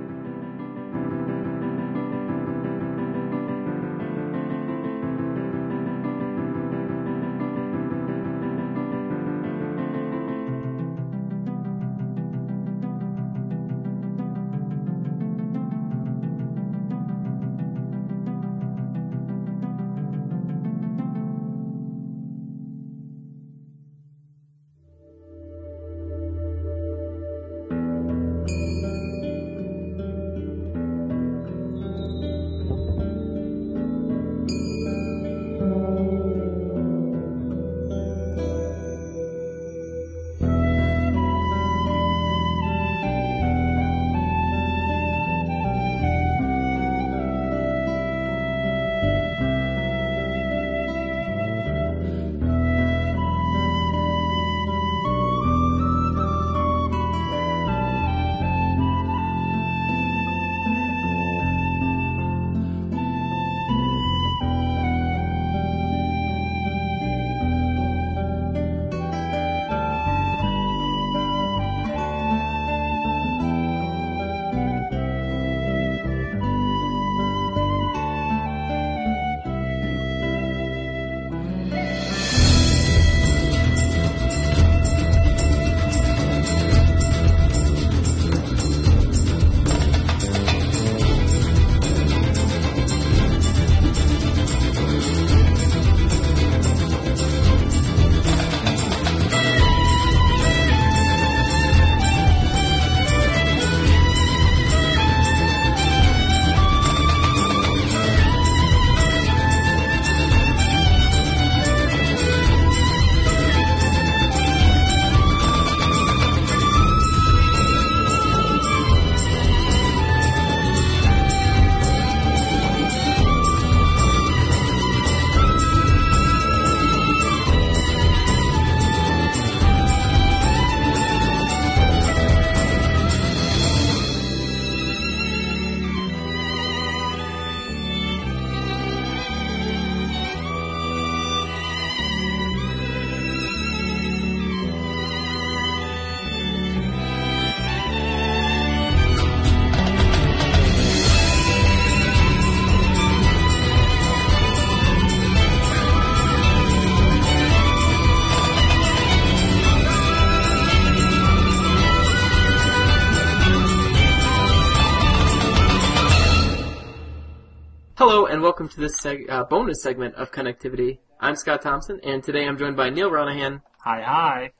And welcome to this seg- uh, bonus segment of Connectivity. I'm Scott Thompson, and today I'm joined by Neal Ronaghan Hi, hi.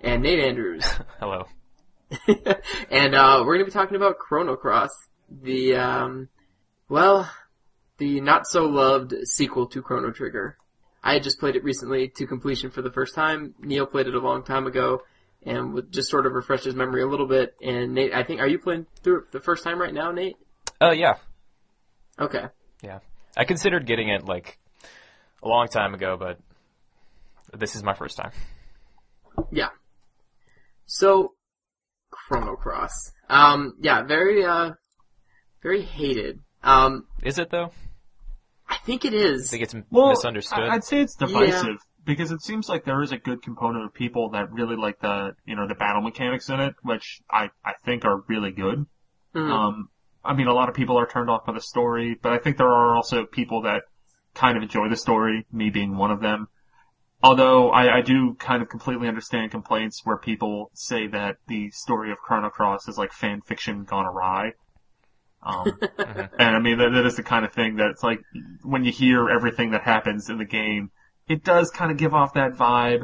and Nate Andrews. Hello. and uh, we're going to be talking about Chrono Cross, the um, well, the not so loved sequel to Chrono Trigger. I had just played it recently to completion for the first time. Neil played it a long time ago, and would just sort of refresh his memory a little bit. And Nate, I think, are you playing through it the first time right now, Nate? Uh, yeah, Okay. yeah. I considered getting it like a long time ago, but this is my first time. Yeah. So, Chrono Cross. Um, yeah, very, uh, very hated. Um, Is it though? I think it is. I is. think it's Well, misunderstood. I- I'd say it's divisive because it seems like there is a good component of people that really like the you know the battle mechanics in it, which I I think are really good. Mhm. Um, I mean, a lot of people are turned off by the story, but I think there are also people that kind of enjoy the story, me being one of them. Although I, I do kind of completely understand complaints where people say that the story of Chrono Cross is like fan fiction gone awry. Um, and I mean, that, that is the kind of thing that it's like, when you hear everything that happens in the game, it does kind of give off that vibe,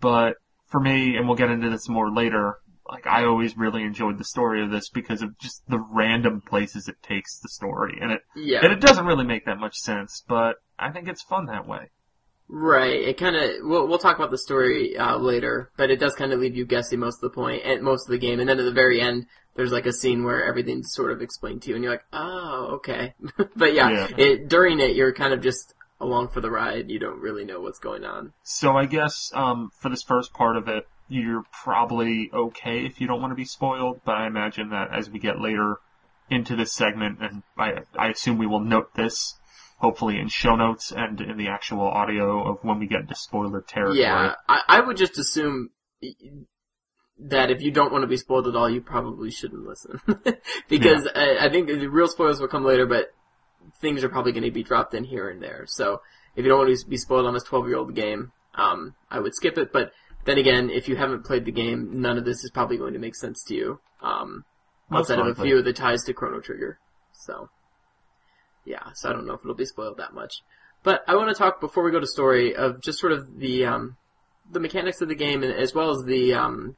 but for me, and we'll get into this more later, like I always really enjoyed the story of this because of just the random places it takes the story, and it yeah. and it doesn't really make that much sense, but I think it's fun that way. Right. It kind of we'll we'll talk about the story uh, later, but it does kind of leave you guessing most of the point and most of the game, and then at the very end, there's like a scene where everything's sort of explained to you, and you're like, oh, okay. but yeah, Yeah. It, during it, you're kind of just along for the ride. You don't really know what's going on. So I guess um, for this first part of it, you're probably okay if you don't want to be spoiled, but I imagine that as we get later into this segment, and I, I assume we will note this, hopefully in show notes and in the actual audio of when we get into spoiler territory. Yeah, I, I would just assume that if you don't want to be spoiled at all, you probably shouldn't listen because I, I think the real spoilers will come later, but things are probably going to be dropped in here and there. So if you don't want to be spoiled on this 12 year old game, um, I would skip it. But then again, if you haven't played the game, none of this is probably going to make sense to you. Um, outside of a few of the ties to Chrono Trigger. So, yeah, so I don't know if it'll be spoiled that much. But I want to talk before we go to story of just sort of the um, the mechanics of the game, and as well as the um,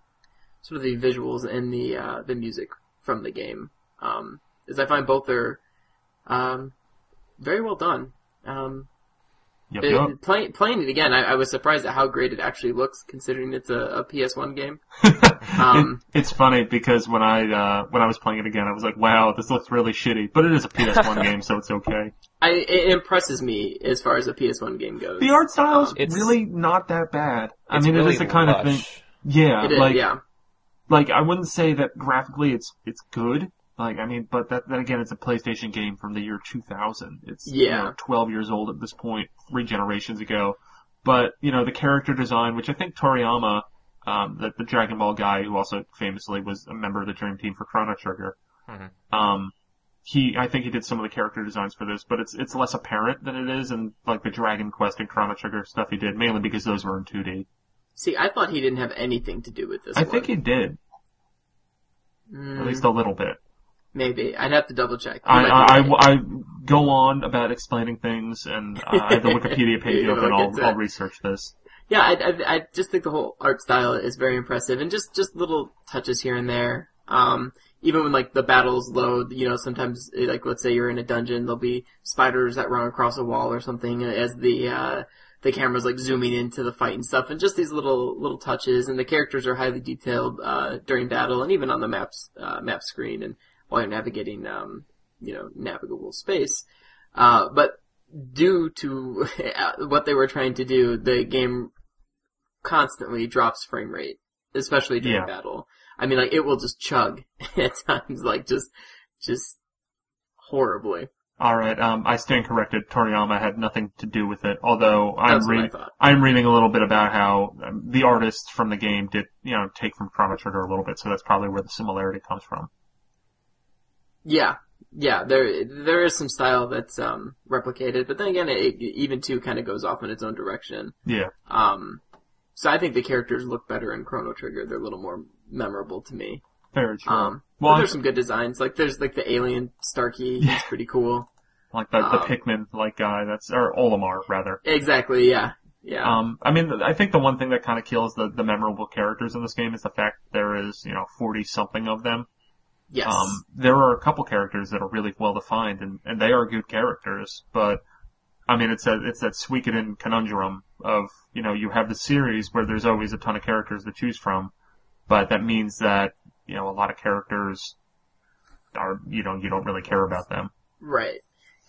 sort of the visuals and the uh, the music from the game. Um, as I find both are um, very well done. Um, Yep, it- yep. playing playing it again, I, I was surprised at how great it actually looks, considering it's a, a PS1 game. Um, It- it's funny because when I uh, when I was playing it again, I was like, "Wow, this looks really shitty," but it is a PS1 game, so it's okay. I, it impresses me as far as a PS1 game goes. The art style's It's- really not that bad. I mean, really it is the kind of thing. Yeah, It is, like yeah. like I wouldn't say that graphically it's it's good. Like I mean, but that then again, it's a PlayStation game from the year 2000. It's you Yeah. know, 12 years old at this point, three generations ago. But you know, the character design, which I think Toriyama, um, the, the Dragon Ball guy, who also famously was a member of the Dream Team for Chrono Trigger, Mhm. um, he I think he did some of the character designs for this, but it's it's less apparent than it is in like the Dragon Quest and Chrono Trigger stuff he did, mainly because those were in 2D. See, I thought he didn't have anything to do with this. I one. think he did, Mm, at least a little bit. Maybe I'd have to double check. I, I, I. I go on about explaining things, and uh, I have the Wikipedia page open. I'll, I'll research this. Yeah, I, I, I just think the whole art style is very impressive, and just just little touches here and there. Um, even when like the battles load, you know, sometimes eh, like let's say you're in a dungeon, there'll be spiders that run across a wall or something as the uh, the camera's like zooming into the fight and stuff, and just these little little touches, and the characters are highly detailed uh, during battle, and even on the maps uh, map screen, and while you're navigating, um, you know, navigable space. Uh, but due to what they were trying to do, the game constantly drops frame rate, especially during Yeah. battle. I mean, like it will just chug at times, like just, just horribly. All right, um, I stand corrected. Toriyama had nothing to do with it. Although I'm reading. I'm reading a little bit about how um, the artists from the game did, you know, take from Chrono Trigger a little bit. So that's probably where the similarity comes from. Yeah, yeah. There, there is some style that's um replicated, but then again, it, even two kind of goes off in its own direction. Yeah. Um, so I think the characters look better in Chrono Trigger. They're a little more memorable to me. Very true. Um, Well, there's some good designs. Like there's like the alien Starky. Yeah. He's pretty cool. like the, the Um, Pikmin like guy. That's or Olimar rather. Exactly. Yeah. Yeah. Um, I mean, I think the one thing that kind of kills the, the memorable characters in this game is the fact there is, you know, 40 something of them. Yes. Um, there are a couple characters that are really well defined and, and they are good characters, but I mean, it's that, it's that Suikoden conundrum of, you know, you have the series where there's always a ton of characters to choose from, but that means that, you know, a lot of characters are, you know, you don't really care about them. Right.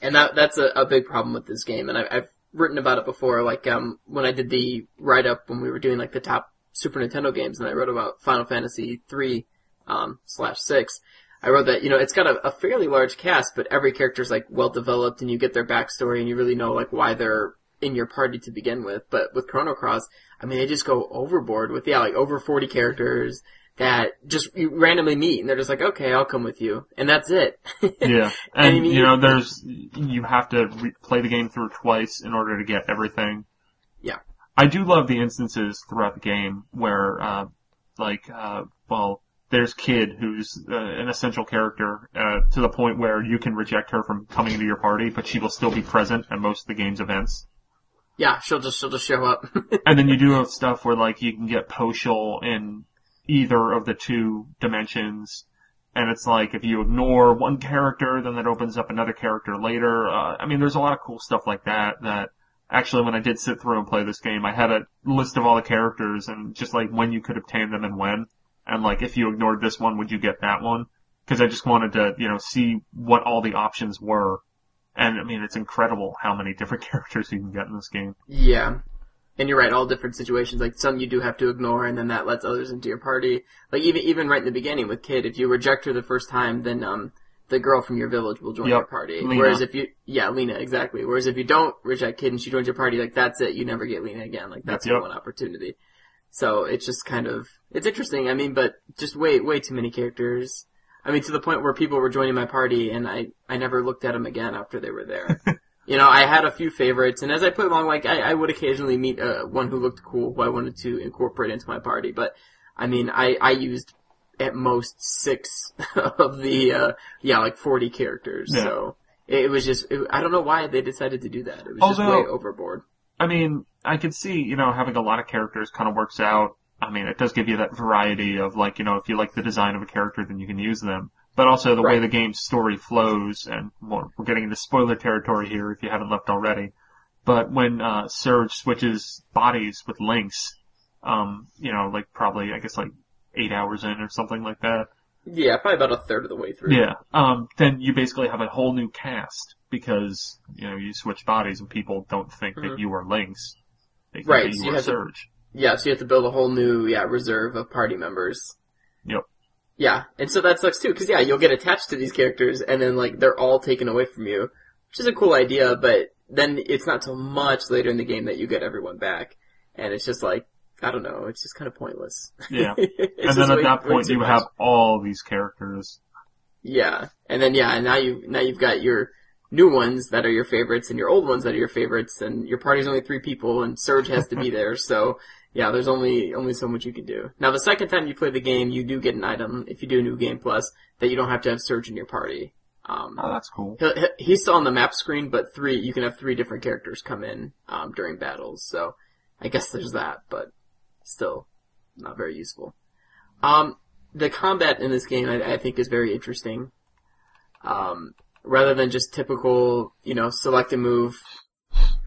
And that that's a, a big problem with this game, and I, I've written about it before. Like um, when I did the write up when we were doing like the top Super Nintendo games, and I wrote about Final Fantasy three um, slash six. I wrote that you know it's got a, a fairly large cast, but every character's like well developed, and you get their backstory, and you really know like why they're in your party to begin with. But with Chrono Cross, I mean, they just go overboard with yeah, like over forty characters that just you randomly meet, and they're just like, okay, I'll come with you, and that's it. Yeah, And you know, there's you have to re- play the game through twice in order to get everything. Yeah. I do love the instances throughout the game where, uh, like, uh, well, there's Kid, who's uh, an essential character uh, to the point where you can reject her from coming into your party, but she will still be present at most of the game's events. Yeah, she'll just she'll just show up. And then you do have stuff where like you can get Poshul in either of the two dimensions. And it's like if you ignore one character, then that opens up another character later. Uh, I mean, there's a lot of cool stuff like that that actually when I did sit through and play this game, I had a list of all the characters and just like when you could obtain them and when. And like if you ignored this one, would you get that one? Cause I just wanted to, you know, see what all the options were. And I mean, it's incredible how many different characters you can get in this game. yeah. And you're right, all different situations. Like some you do have to ignore and then that lets others into your party. Like even even right in the beginning with Kid, if you reject her the first time, then um the girl from your village will join Yep, your party. Leena. Whereas if you yeah, Leena, exactly. Whereas if you don't reject Kid and she joins your party, like that's it, you never get Leena again. Like that's Yep. your one opportunity. So it's just kind of it's interesting. I mean, but just way way too many characters. I mean, to the point where people were joining my party, and I I never looked at them again after they were there. you know, I had a few favorites, and as I played along, like I, I would occasionally meet uh, one who looked cool, who I wanted to incorporate into my party. But I mean, I I used at most six of the uh yeah like forty characters. Yeah. So it, was just it, I don't know why they decided to do that. It was just way overboard. I mean, I could see, you know, having a lot of characters kind of works out. I mean, it does give you that variety of like, you know, if you like the design of a character, then you can use them. But also the way the game's story flows, and well, we're getting into spoiler territory here if you haven't left already. But when uh, Serge switches bodies with Lynx, um, you know, like probably I guess like eight hours in or something like that. Yeah, probably about a third of the way through. Yeah. Um, then you basically have a whole new cast because you know you switch bodies and people don't think Mhm. that you are Lynx. They think Right, that so you you are have to- Serge. Yeah, so you have to build a whole new yeah reserve of party members. Yep. Yeah, and so that sucks too, because yeah, you'll get attached to these characters, and then like they're all taken away from you, which is a cool idea. But then it's not till much later in the game that you get everyone back, and it's just like I don't know, it's just kind of pointless. Yeah. And then at way- that point you much. have all these characters. Yeah, and then yeah, and now you now you've got your new ones that are your favorites and your old ones that are your favorites, and your party's only three people, and Serge has to be there. So yeah, there's only only so much you can do. Now the second time you play the game, you do get an item if you do a New Game Plus that you don't have to have Serge in your party. Um, Oh, that's cool. he- he- he's still on the map screen, but three you can have three different characters come in um, during battles. So I guess there's that, but still not very useful. Um, the combat in this game I, I think is very interesting. Um, rather than just typical, you know, select a move,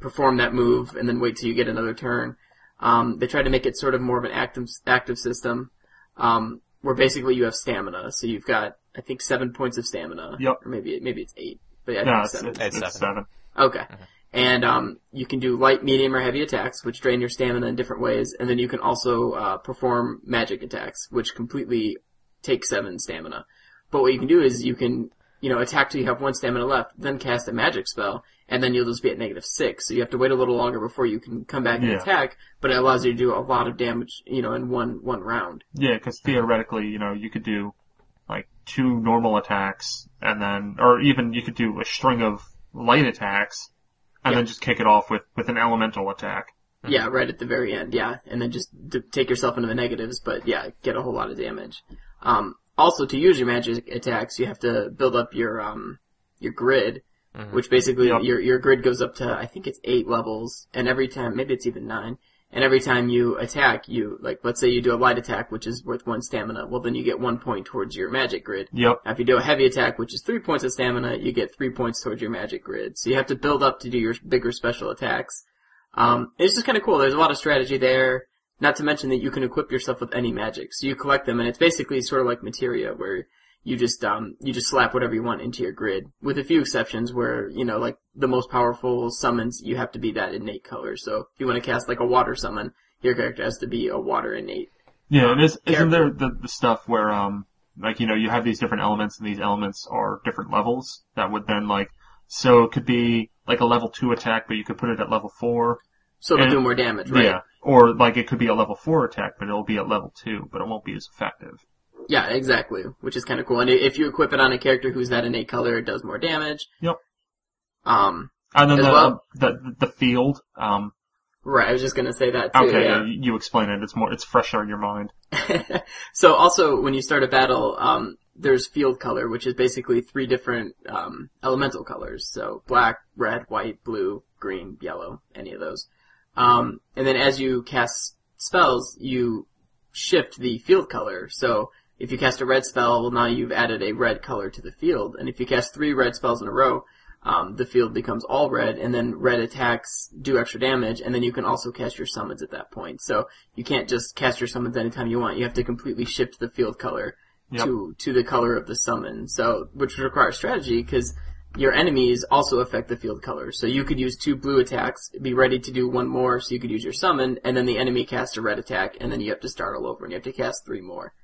perform that move, and then wait till you get another turn. Um, they try to make it sort of more of an active active system, um, where basically you have stamina. So you've got, I think, seven points of stamina. Yep. Or maybe maybe it's eight. But yeah, I No, it's, seven. it's, It's it's seven. seven. Okay. And um, you can do light, medium, or heavy attacks, which drain your stamina in different ways. And then you can also uh, perform magic attacks, which completely take seven stamina. But what you can do is you can, you know, attack till you have one stamina left, then cast a magic spell, and then you'll just be at negative six. So you have to wait a little longer before you can come back and Yeah. attack. But it allows you to do a lot of damage, you know, in one one round. Yeah, because theoretically, you know, you could do like two normal attacks, and then, or even you could do a string of light attacks, and Yeah. then just kick it off with with an elemental attack. Yeah, right at the very end, yeah. And then just d- take yourself into the negatives, but yeah, get a whole lot of damage. Um, also, to use your magic attacks, you have to build up your, um, your grid, which basically Yep. your your grid goes up to I think it's eight levels, and every time maybe it's even nine. And every time you attack, you like let's say you do a light attack, which is worth one stamina. Well, then you get one point towards your magic grid. Yep. Now, if you do a heavy attack, which is three points of stamina, you get three points towards your magic grid. So you have to build up to do your bigger special attacks. Um, it's just kind of cool. There's a lot of strategy there. Not to mention that you can equip yourself with any magic. So you collect them, and it's basically sort of like materia, where you just um you just slap whatever you want into your grid, with a few exceptions where you know like the most powerful summons you have to be that innate color. So if you want to cast like a water summon, your character has to be a water innate. Yeah, and is, isn't there the, the stuff where, um, like, you know, you have these different elements and these elements are different levels that would then, like, so it could be like a level 2 attack, but you could put it at level 4. So it'll do more damage, right? Yeah. Or, like, it could be a level 4 attack, but it'll be at level 2, but it won't be as effective. Yeah, exactly. Which is kind of cool. And if you equip it on a character who's that innate color, it does more damage. Yep. Um, And then the, well? the, the field, um, right, I was just gonna say that too. okay, yeah. you explain it. It's more, it's fresher in your mind. so also, when you start a battle, um, there's field color, which is basically three different um, elemental colors. So black, red, white, blue, green, yellow, any of those. Um, and then as you cast spells, you shift the field color. So if you cast a red spell, well now you've added a red color to the field. And if you cast three red spells in a row, um, the field becomes all red, and then red attacks do extra damage, and then you can also cast your summons at that point. So you can't just cast your summons anytime you want. You have to completely shift the field color Yep. to to the color of the summon. So which requires strategy because your enemies also affect the field color. So you could use two blue attacks, be ready to do one more, so you could use your summon, and then the enemy casts a red attack, and then you have to start all over, and you have to cast three more.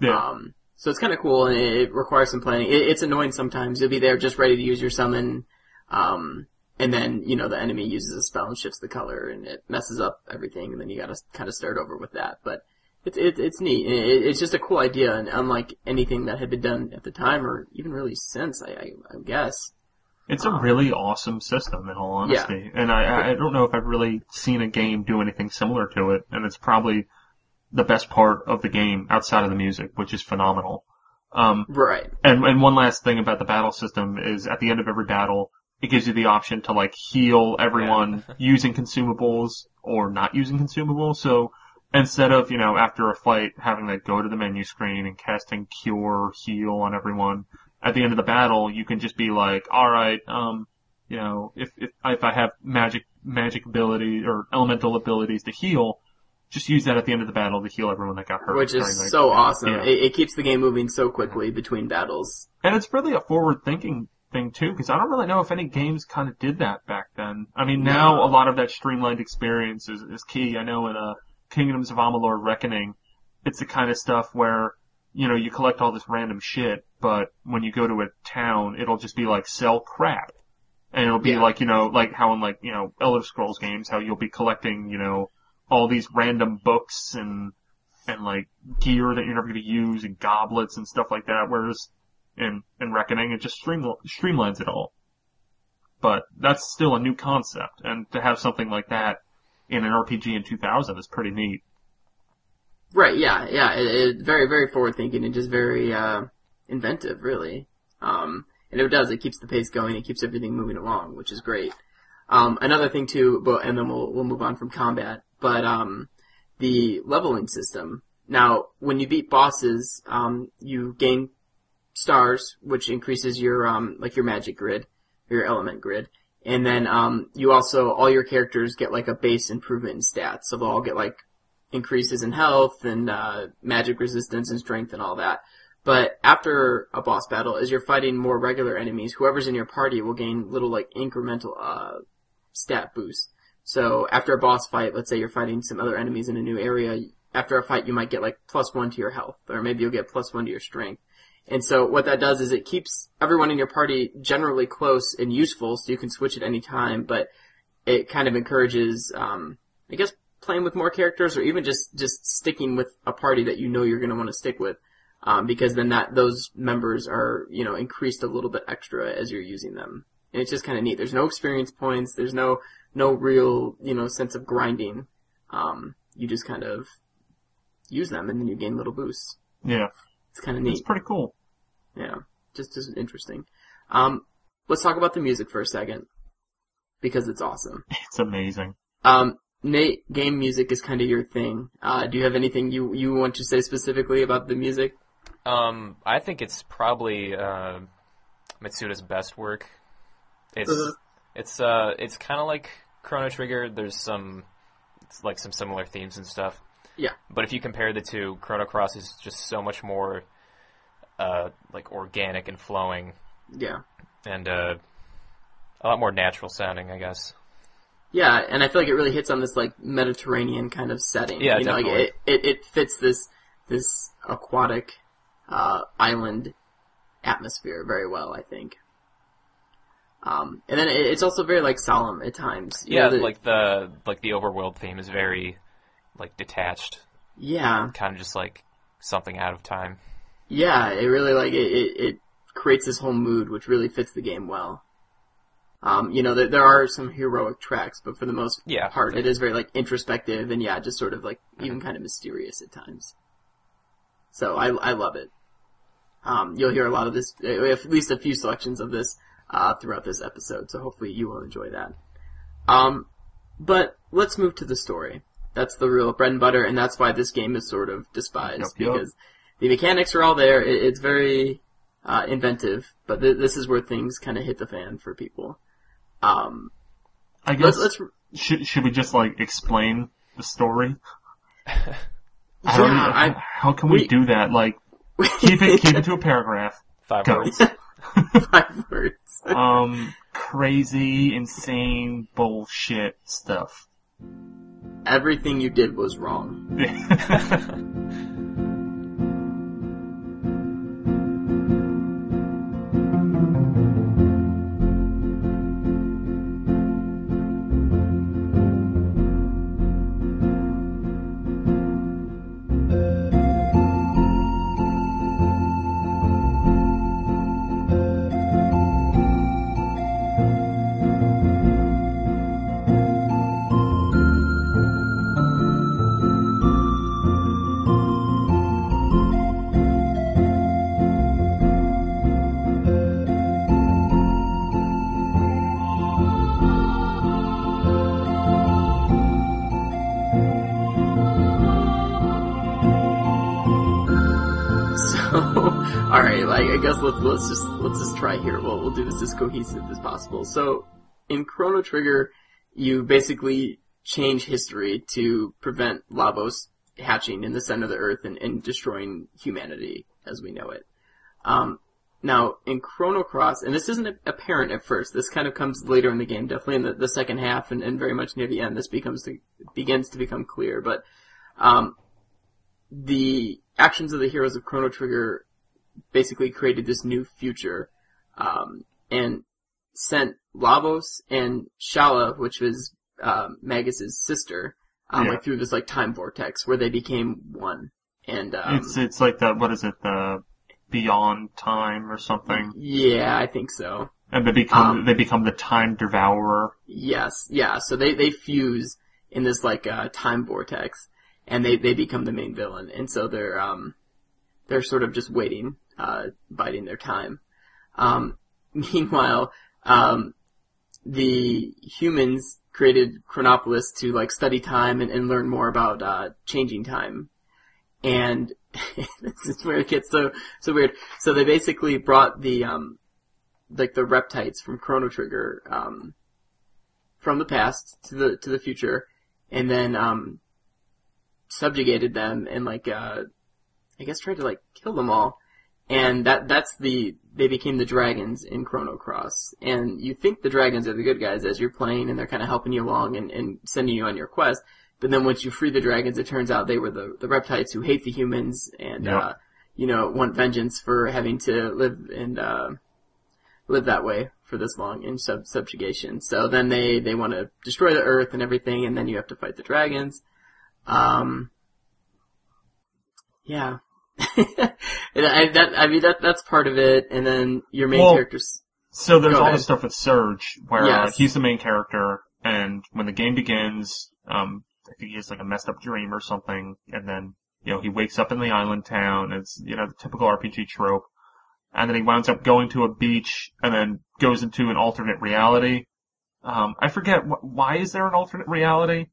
Yeah. Um, so it's kind of cool, and it, requires some planning. It, it's annoying sometimes. You'll be there just ready to use your summon, um, and then you know the enemy uses a spell and shifts the color, and it messes up everything, and then you got to kind of start over with that. But it's it, it's neat. It, it's just a cool idea, and unlike anything that had been done at the time, or even really since, I, I, I guess. It's a really awesome system, in all honesty. Yeah. And I, I- I don't know if I've really seen a game do anything similar to it, and it's probably the best part of the game outside of the music, which is phenomenal. Um, Right. and, and one last thing about the battle system is at the end of every battle, it gives you the option to like heal everyone using consumables or not using consumables. So instead of, you know, after a fight having to go to the menu screen and casting cure, heal on everyone, at the end of the battle, you can just be like, alright, um, you know, if, if, if I have magic, magic ability or elemental abilities to heal, just use that at the end of the battle to heal everyone that got hurt. Which is the- so awesome. Yeah. It, it keeps the game moving so quickly between battles. And it's really a forward thinking thing too, because I don't really know if any games kind of did that back then. I mean, now No. a lot of that streamlined experience is, is key. I know in uh, Kingdoms of Amalur Reckoning, it's the kind of stuff where, you know, you collect all this random shit, but when you go to a town, it'll just be like sell crap. And it'll be Yeah. like, you know, like how in like, you know, Elder Scrolls games, how you'll be collecting, you know, all these random books and, and like gear that you're never going to use and goblets and stuff like that. Whereas in, in Reckoning, it just stream, streamlines it all. But that's still a new concept, and to have something like that in an RPG in 2000 is pretty neat. Right, yeah, yeah. It, it, very, very forward thinking and just very, uh, inventive, really. Um, and it does, it keeps the pace going, it keeps everything moving along, which is great. Um, another thing too, but, and then we'll, we'll move on from combat, but, um, the leveling system. Now, when you beat bosses, um, you gain stars, which increases your, um, like your magic grid, your element grid. And then, um, you also, all your characters get like a base improvement in stats, so they'll all get like increases in health and uh, magic resistance and strength and all that. But after a boss battle, as you're fighting more regular enemies, whoever's in your party will gain little like incremental uh, stat boost. So after a boss fight, let's say you're fighting some other enemies in a new area, after a fight you might get like plus one to your health, or maybe you'll get plus one to your strength. And so what that does is it keeps everyone in your party generally close and useful, so you can switch at any time, but it kind of encourages, um, I guess, playing with more characters or even just, just sticking with a party that you know you're going to want to stick with. Um, because then that, those members are, you know, increased a little bit extra as you're using them. And it's just kind of neat. There's no experience points. There's no, no real, you know, sense of grinding. Um, you just kind of use them and then you gain little boosts. Yeah, It's kind of neat. it's pretty cool. Yeah. Just as interesting. Um, let's talk about the music for a second because it's awesome. It's amazing. Um, Nate, game music is kind of your thing. Uh, do you have anything you you want to say specifically about the music? Um, I think it's probably uh, Mitsuda's best work. It's Uh-huh. it's uh it's kind of like Chrono Trigger. There's some it's like some similar themes and stuff. Yeah. But if you compare the two, Chrono Cross is just so much more uh like organic and flowing Yeah. and uh a lot more natural sounding, I guess. Yeah, and I feel like it really hits on this like Mediterranean kind of setting. Yeah, you know, like definitely. it, it it fits this this aquatic uh, island atmosphere very well, I think. Um, and then it, it's also very like solemn at times. You Yeah, know, the- like the like the overworld theme is very like detached, yeah, kind of just like something out of time. yeah. It really like it, it, it creates this whole mood, which really fits the game well. Um, you know, there, there are some heroic tracks, but for the most Yeah. part, it is very like introspective and yeah, just sort of like even kind of mysterious at times. So I I love it. Um, you'll hear a lot of this, uh, at least a few selections of this uh, throughout this episode. So hopefully you will enjoy that. Um, but let's move to the story. That's the real bread and butter, and that's why this game is sort of despised Yup, yup. because the mechanics are all there. It, it's very uh, inventive, but th- this is where things kind of hit the fan for people. Um, I let's guess let's should should we just like explain the story? I Yeah, don't know. I- how can we, we- do that? Like keep it keep it to a paragraph. Five Go. words. five words. Um, crazy, insane bullshit stuff. Everything you did was wrong. let's just let's just try here. We'll we'll do this as cohesive as possible. So, in Chrono Trigger, you basically change history to prevent Lavos hatching in the center of the Earth and, and destroying humanity as we know it. Um, now, in Chrono Cross, and this isn't apparent at first. This kind of comes later in the game, definitely in the, the second half, and, and very much near the end. This becomes to, begins to become clear, but um, the actions of the heroes of Chrono Trigger basically created this new future, um, and sent Lavos and Schala, which was um, Magus's sister, um, Yeah. like through this like time vortex where they became one. And um, it's it's like the what is it the beyond time or something, yeah, I think so. and they become Um, they become the time devourer. Yes, yeah. So they they fuse in this like uh, time vortex, and they they become the main villain, and so they're um they're sort of just waiting, uh, biding their time. Um, meanwhile, um, the humans created Chronopolis to like study time and, and learn more about uh, changing time, and this is where it gets so so weird. So they basically brought the um like the reptites from Chrono Trigger um from the past to the to the future, and then um subjugated them and like uh I guess tried to like kill them all. And that that's the they became the dragons in Chrono Cross. And you think the dragons are the good guys as you're playing and they're kind of helping you along and, and sending you on your quest. But then once you free the dragons, it turns out they were the, the reptiles who hate the humans and, Yep. uh, you know, want vengeance for having to live and, uh, live that way for this long in sub- subjugation. So then they, they want to destroy the earth and everything and then you have to fight the dragons. Um, yeah. And I, that, I mean, that, that's part of it. And then your main Well, characters, So there's all the stuff with Serge, where uh, he's the main character, and when the game begins, um, I think he has like a messed up dream or something, and then you know he wakes up in the island town. It's you know the typical RPG trope, and then he winds up going to a beach and then goes into an alternate reality. Um, I forget wh- why is there an alternate reality?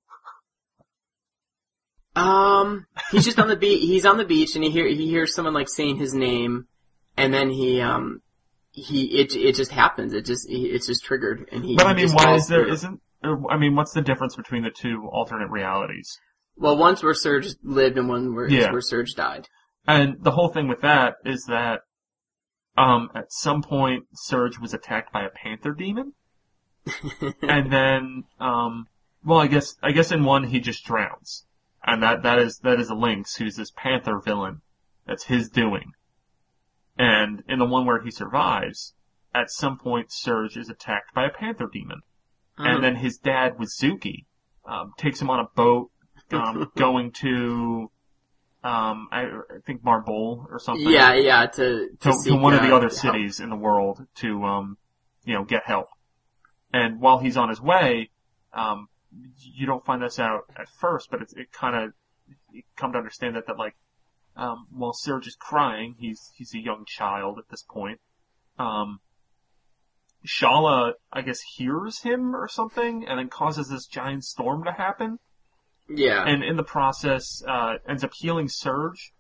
Um, he's just on the beach. He's on the beach, and he hear he hears someone like saying his name, and then he um he it it just happens. It just it's just triggered, and he. But I mean, why is there through. isn't? I mean, what's the difference between the two alternate realities? Well, one's where Serge lived, and one where Yeah. where Serge died. And the whole thing with that is that, um, at some point, Serge was attacked by a panther demon, and then, um, well, I guess, I guess in one he just drowns, and that that is that is a Lynx who's this panther villain. That's his doing. And in the one where he survives, at some point Serge is attacked by a panther demon, and then his dad Wazuki um, takes him on a boat, um, going to. Um, I, I think Marbule or something yeah, yeah, to to, to, to one of the uh, other help. cities in the world to, um, you know, get help. And while he's on his way, um, you don't find this out at first, but it's, it kind of, you come to understand that, that like, um, while Serge is crying, he's, he's a young child at this point, um, Schala, I guess, hears him or something, and then causes this giant storm to happen Yeah, and in the process uh, ends up healing Serge,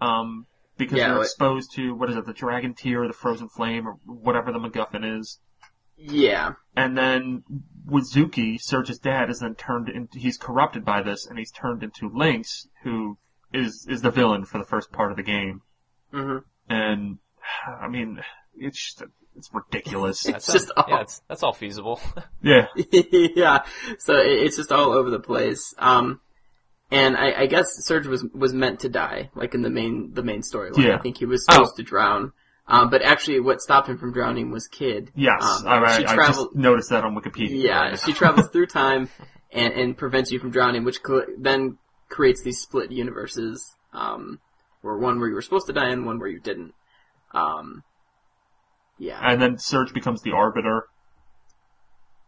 um, because Yeah, they're exposed to what is it, the Dragon Tear, the Frozen Flame, or whatever the MacGuffin is. Yeah, And then Wazuki, Serge's dad, is then turned into he's corrupted by this, and he's turned into Lynx, who is is the villain for the first part of the game. hmm And I mean, it's just, it's ridiculous. That's just all, all- yeah, it's, that's all feasible. yeah, yeah. So it- it's just all over the place. Um, and I, I guess Serge was was meant to die, like in the main the main storyline. Yeah. I think he was Oh. supposed to drown. Um, but actually, what stopped him from drowning was Kid. yes, Um, I, I, she I just noticed that on Wikipedia. Yeah, she travels through time and, and prevents you from drowning, which cl- then creates these split universes, um, where one where you were supposed to die and one where you didn't. Um, yeah. And then Serge becomes the Arbiter.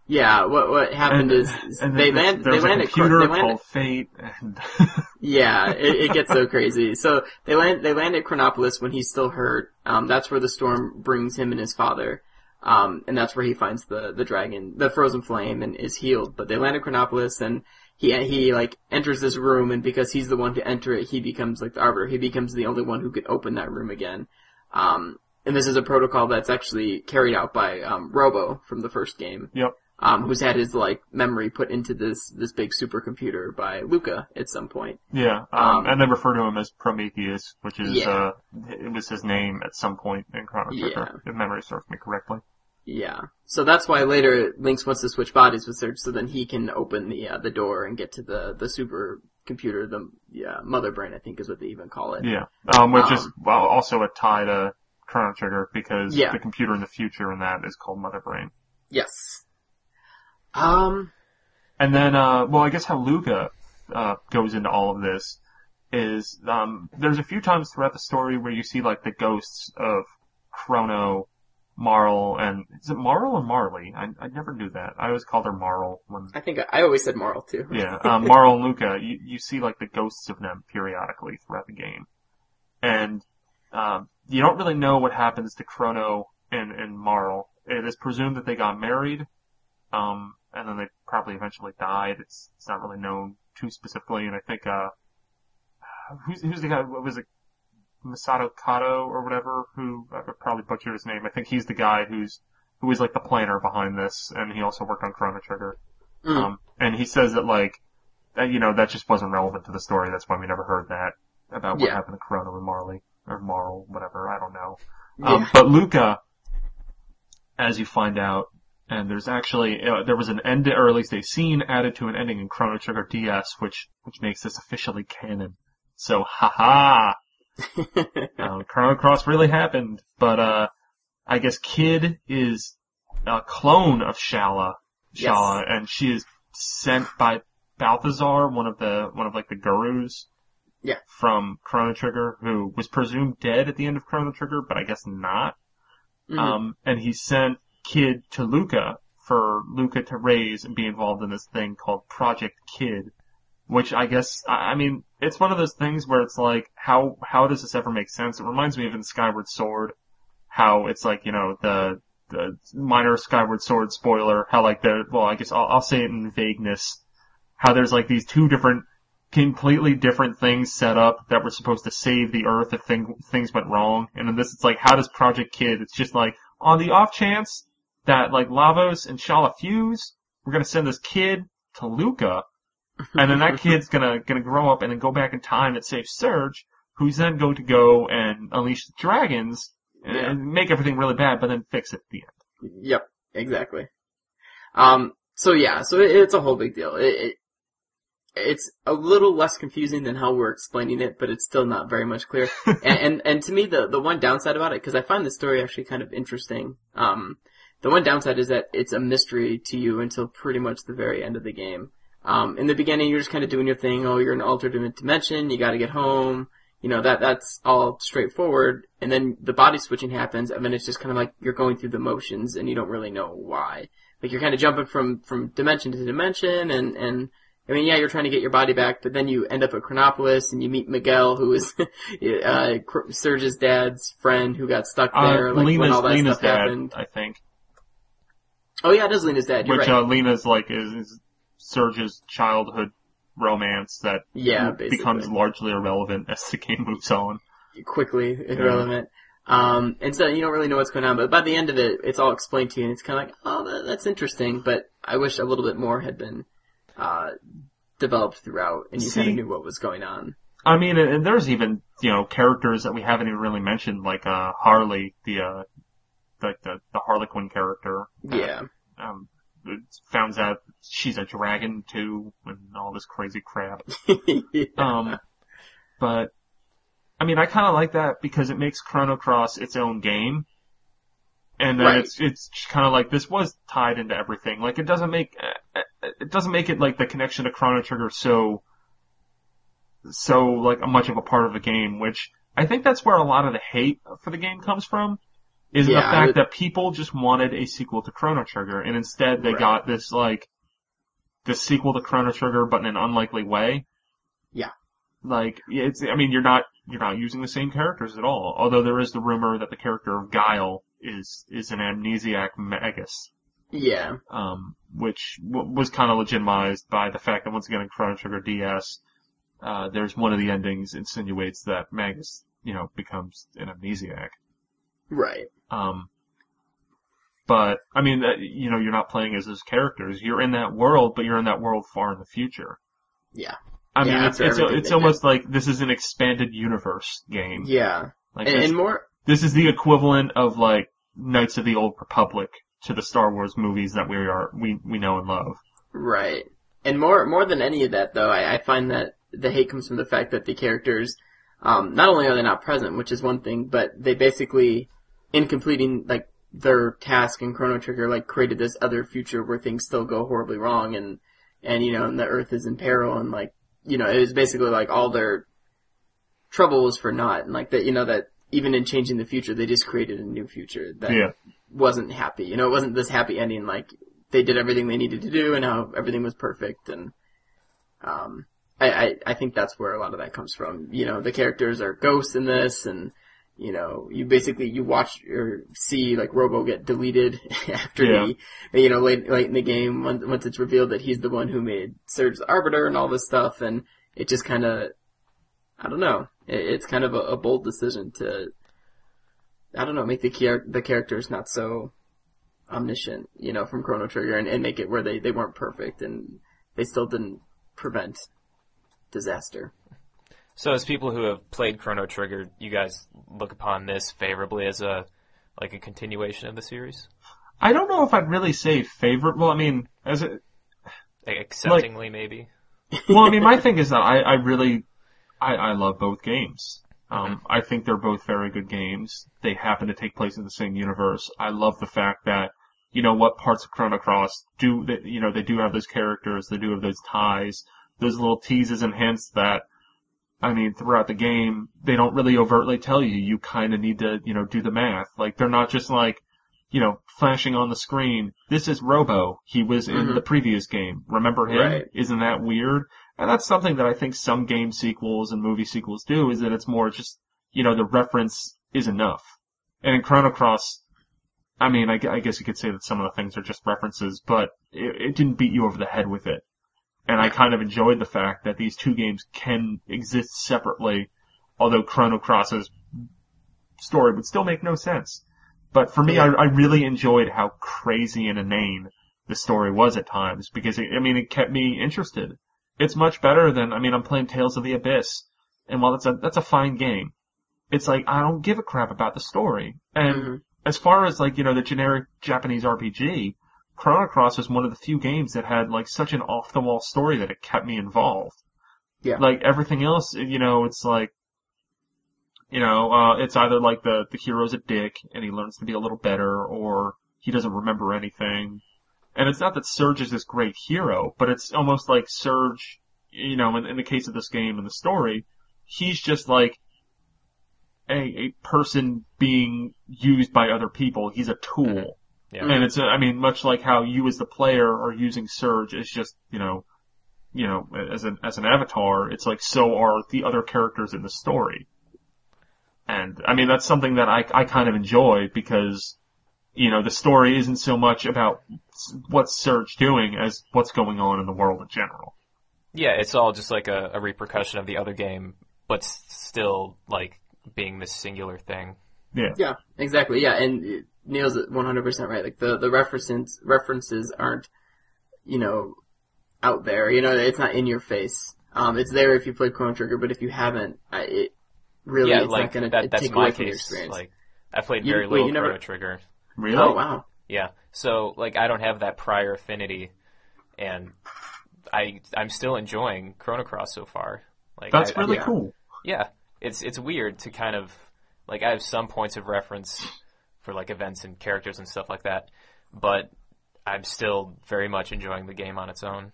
Yeah, what what happened is and they land they land at Cro- they land Fate, and Yeah, it, it gets so crazy. So they land they land at Chronopolis when he's still hurt. Um, that's where the storm brings him and his father. Um, and that's where he finds the the dragon, the frozen flame, and is healed. But they land at Chronopolis, and he he like enters this room, and because he's the one to enter it, he becomes like the arbiter. He becomes the only one who could open that room again. Um, and this is a protocol that's actually carried out by um, Robo from the first game yep, um, who's had his like memory put into this this big supercomputer by Lucca at some point. yeah, um, Um, and they refer to him as Prometheus, which is Yeah. uh, it was his name at some point in Chrono Trigger, Yeah. if memory serves me correctly. Yeah, so that's why later Lynx wants to switch bodies with Serge, so then he can open the uh, the door and get to the the supercomputer, the yeah mother brain, I think is what they even call it. Yeah, um, which is Um, well, also a tie to Chrono Trigger because Yeah. the computer in the future in that is called Mother Brain. Yes. Um. And then, uh, well, I guess how Lucca uh, goes into all of this is um, there's a few times throughout the story where you see like the ghosts of Crono, Marle, and is it Marle or Marley? I, I never knew that. I always called her Marle when. I think I, I always said moral too. Yeah, um, Marle and Lucca, you, you see like the ghosts of them periodically throughout the game. And, um, you don't really know what happens to Crono and, and Marle. It is presumed that they got married, um, and then they probably eventually died. It's, it's not really known too specifically, and I think, uh, who's, who's the guy, what was it, Masato Kato or whatever, who, I probably butchered his name. I think he's the guy who's, who is like the planner behind this, and he also worked on Chrono Trigger. Mm. Um, and he says that like, that, you know, that just wasn't relevant to the story. That's why we never heard that about what Yeah. happened to Crono and Marley or Marle, whatever. I don't know. Yeah. Um, but Lucca, as you find out, and there's actually uh, there was an end, or at least a scene added to an ending in Chrono Trigger DS, which which makes this officially canon. So, haha, uh, Chrono Cross really happened. But uh, I guess Kid is a clone of Schala, Yes. Schala, and she is sent by Belthasar, one of the one of like the gurus. Yeah. From Chrono Trigger, who was presumed dead at the end of Chrono Trigger, but I guess not. Mhm. Um, and he sent Kid to Lucca for Lucca to raise and be involved in this thing called Project Kid, which I guess, I I mean, it's one of those things where it's like, how, how does this ever make sense? It reminds me of in Skyward Sword, how it's like, you know, the, the minor Skyward Sword spoiler, how like the, well, I guess I'll, I'll say it in vagueness, how there's like these two different, completely different things set up that were supposed to save the Earth if thing, things went wrong. And in this, it's like, how does Project Kid, it's just like, on the off chance that like Lavos and Schala fuse, we're gonna send this kid to Lucca, and then that kid's gonna, gonna grow up and then go back in time and save Serge, who's then going to go and unleash the dragons, Yeah. and make everything really bad, but then fix it at the end. Yep, exactly. Um, so yeah, so it, it's a whole big deal. It, it, it's a little less confusing than how we're explaining it, but it's still not very much clear. and, and and to me, the the one downside about it, because I find the story actually kind of interesting. Um, the one downside is that it's a mystery to you until pretty much the very end of the game. Um, in the beginning, you're just kind of doing your thing. Oh, you're in an alternate dimension. You got to get home. You know that that's all straightforward. And then the body switching happens, and then it's just kind of like you're going through the motions, and you don't really know why. Like you're kind of jumping from from dimension to dimension, and and I mean, yeah, you're trying to get your body back, but then you end up at Chronopolis, and you meet Miguel, who is uh, Serge's dad's friend, who got stuck there. Uh, like when Leena's, all that Leena's stuff dad, happened. I think. Oh yeah, it is Leena's dad. Which, right. uh, Leena's like, is, is Serge's childhood romance that yeah, basically. becomes largely irrelevant as the game moves on. quickly irrelevant. Um, and so you don't really know what's going on, but by the end of it, it's all explained to you, and it's kind of like, oh, that, that's interesting, but I wish a little bit more had been uh, developed throughout, and you kind of knew what was going on. I mean, and, there's even, you know, characters that we haven't even really mentioned, like, uh, Harley, the, uh, like the, the Harlequin character. Yeah, Um, it found out she's a dragon too, and all this crazy crap. Um, but, I mean, I kinda like that because it makes Chrono Cross its own game. And then Right. it's, it's kinda like, this was tied into everything. Like, it doesn't make, it doesn't make it like the connection to Chrono Trigger so, so like a much of a part of the game, which I think that's where a lot of the hate for the game comes from. Is Yeah, the fact would- that people just wanted a sequel to Chrono Trigger, and instead they Right. got this like, this sequel to Chrono Trigger, but in an unlikely way. Yeah. Like, it's, I mean, you're not, you're not using the same characters at all. Although there is the rumor that the character of Guile is, is an amnesiac magus. yeah, Um, which w- was kind of legitimized by the fact that once again in Chrono Trigger DS, uh, there's one of the endings insinuates that Magus, you know, becomes an amnesiac. right. Um, but I mean, uh, you know, you're not playing as those characters. You're in that world, but you're in that world far in the future. Yeah, I Yeah, mean, it's it's, it's almost like this is an expanded universe game. yeah, Like and, and more. This is the equivalent of like Knights of the Old Republic to the Star Wars movies that we are we we know and love. Right. And more more than any of that, though, I, I find that the hate comes from the fact that the characters, um, not only are they not present, which is one thing, but they basically, in completing like their task in Chrono Trigger, like created this other future where things still go horribly wrong, and and you know, and the Earth is in peril, and like you know, it was basically like all their trouble was for naught, and like that, you know, that even in changing the future, they just created a new future that Yeah. wasn't happy. You know, it wasn't this happy ending. Like they did everything they needed to do, and how everything was perfect. And um, I, I I think that's where a lot of that comes from. You know, the characters are ghosts in this, and you know, you basically you watch or see like Robo get deleted after Yeah. he, you know, late late in the game once, once it's revealed that he's the one who made Serge the Arbiter and all this stuff, and it just kind of, I don't know, it's kind of a, a bold decision to, I don't know, make the char- the characters not so omniscient, you know, from Chrono Trigger, and, and make it where they they weren't perfect and they still didn't prevent disaster. So, as people who have played Chrono Trigger, you guys look upon this favorably as a like a continuation of the series, I don't know if I'd really say favorite. Well, I mean, as a, like, acceptingly maybe. well, I mean, my thing is that I, I really, I, I love both games. Um, I think they're both very good games. They happen to take place in the same universe. I love the fact that, you know, what parts of Chrono Cross do, that, you know, they do have those characters, they do have those ties, those little teases and hints that, I mean, throughout the game, they don't really overtly tell you. You kind of need to, you know, do the math. Like, they're not just like, you know, flashing on the screen. This is Robo. He was in Mhm. the previous game. Remember him? Right. Isn't that weird? And that's something that I think some game sequels and movie sequels do, is that it's more just, you know, the reference is enough. And in Chrono Cross, I mean, I, I guess you could say that some of the things are just references, but it, it didn't beat you over the head with it. And I kind of enjoyed the fact that these two games can exist separately, although Chrono Cross's story would still make no sense. But for me, I, I really enjoyed how crazy and inane the story was at times because it, I mean, it kept me interested. It's much better than, I mean, I'm playing Tales of the Abyss, and while that's a, that's a fine game, it's like, I don't give a crap about the story. And Mhm. as far as like, you know, the generic Japanese RPG, Chrono Cross was one of the few games that had like such an off the wall story that it kept me involved. Yeah. Like everything else, you know, it's like, you know, uh, it's either like the, the hero's a dick and he learns to be a little better or he doesn't remember anything. And it's not that Serge is this great hero, but it's almost like Serge, you know, in, in the case of this game and the story, he's just like a, a person being used by other people. He's a tool. Mm-hmm. Yeah. And it's, I mean, much like how you as the player are using Serge as just, you know, you know, as an, as an avatar, it's like so are the other characters in the story. And, I mean, that's something that I, I kind of enjoy because, you know, the story isn't so much about s- what's Serge doing as what's going on in the world in general. Yeah, it's all just like a, a repercussion of the other game, but still like being this singular thing. Yeah. Yeah, exactly. Yeah, and uh, Neal's 100% right. Like the the references references aren't, you know, out there. You know, it's not in your face. Um, it's there if you played Chrono Trigger, but if you haven't, it really yeah, it's like not going that, to that's take my away from your case. experience. Like I played You- very wait, little you never- Trigger. Really? oh wow, Yeah, so like I don't have that prior affinity, and I I'm still enjoying Chrono Cross so far. Like That's I- I- really yeah. cool. yeah, it's it's weird to kind of like I have some points of reference for like events and characters and stuff like that, but I'm still very much enjoying the game on its own.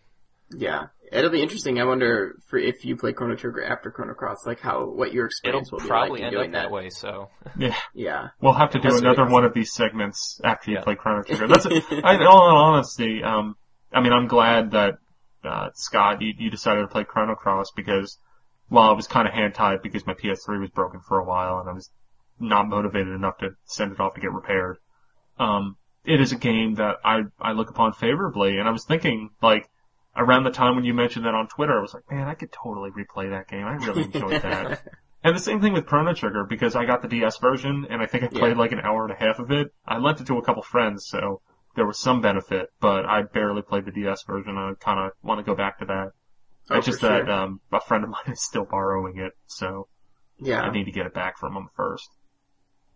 Yeah, it'll be interesting. I wonder for if you play Chrono Trigger after Chrono Cross, like how what your It'll experience will be probably like in end up doing that way. So Yeah. Yeah, We'll have to do That's another one of these segments after you Yeah. play Chrono Trigger. That's, I, in all honesty, um, I mean, I'm glad that, uh, Scott, you, you decided to play Chrono Cross because while I was kind of hand-tied because my PS3 was broken for a while and I was not motivated enough to send it off to get repaired, um, it is a game that I, I look upon favorably and I was thinking, like, around the time when you mentioned that on Twitter, I was like, man, I could totally replay that game. I really enjoyed that. And the same thing with Chrono Trigger because I got the DS version and I think I played Yeah. like an hour and a half of it. I lent it to a couple friends, so there was some benefit, but I barely played the DS version. I kind of want to go back to that. Oh, it's just for that um, a friend of mine is still borrowing it, so yeah. I need to get it back from him first.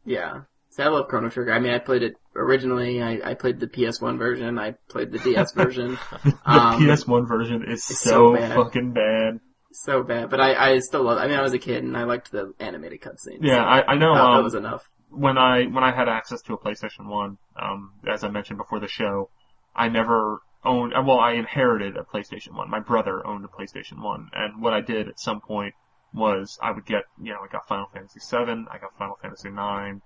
Yeah. See, I love Chrono Trigger. I mean, I played it originally. I, I played the PS1 version. I played the DS version. The Um, PS1 version is so, so bad. fucking bad. so bad, but I, I still love. I mean, I was a kid and I liked the animated cutscenes. Yeah, so I, I know. that, um, that was enough. when I when I had access to a PlayStation One, um, as I mentioned before the show, I never owned. uh, Well, I inherited a PlayStation One. My brother owned a PlayStation One, and what I did at some point was I would get, you know, I got Final Fantasy Seven, I got Final Fantasy Nine,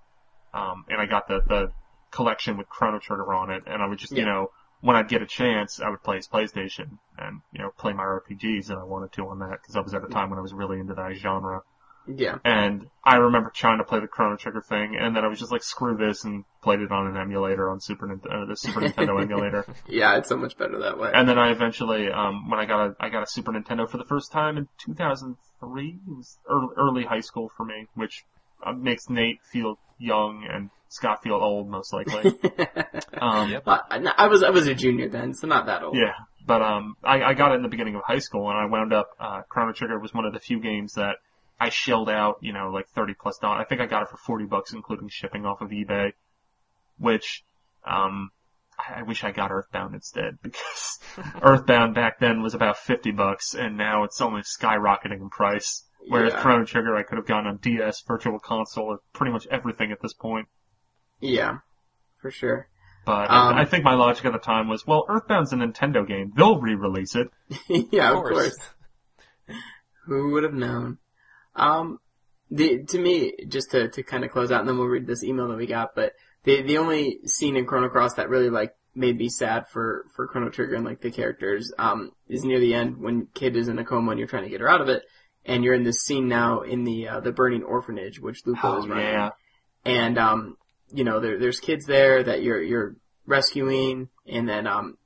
um, and I got the the collection with Chrono Trigger on it, and I would just, you know, when I'd get a chance, I would play his PlayStation and you know play my RPGs that I wanted to on that because I was at a time when I was really into that genre. Yeah. And I remember trying to play the Chrono Trigger thing, and then I was just like, screw this, and played it on an emulator on Super Nintendo, uh, the Super Nintendo emulator. Yeah, it's so much better that way. And then I eventually, um, when I got a, I got a Super Nintendo for the first time in 2003. It was early, early high school for me, which uh, makes Nate feel young and Scott feel old, most likely. Um, Yep. But I, I was I was a junior then, so not that old. Yeah, but um, I, I got it in the beginning of high school, and I wound up. Uh, Chrono Trigger was one of the few games that I shelled out, you know, like thirty plus dollars. I think I got it for forty bucks, including shipping off of eBay. Which, um, I, I wish I got Earthbound instead because Earthbound back then was about fifty bucks, and now it's almost skyrocketing in price. Whereas Yeah. Chrono Trigger, I could have gotten on DS, Virtual Console, or pretty much everything at this point. Yeah, for sure. But Um, I, I think my logic at the time was, well, Earthbound's a Nintendo game; they'll re-release it. yeah, Of of course. course. Who would have known? Um, the to me, just to to kind of close out, and then we'll read this email that we got. But the the only scene in Chrono Cross that really like made me sad for for Chrono Trigger and like the characters um is near the end when Kid is in a coma and you're trying to get her out of it, and you're in this scene now in the uh, the burning orphanage which Lupo Oh, is running. yeah. and um, you know, there, there's kids there that you're you're rescuing, and then um,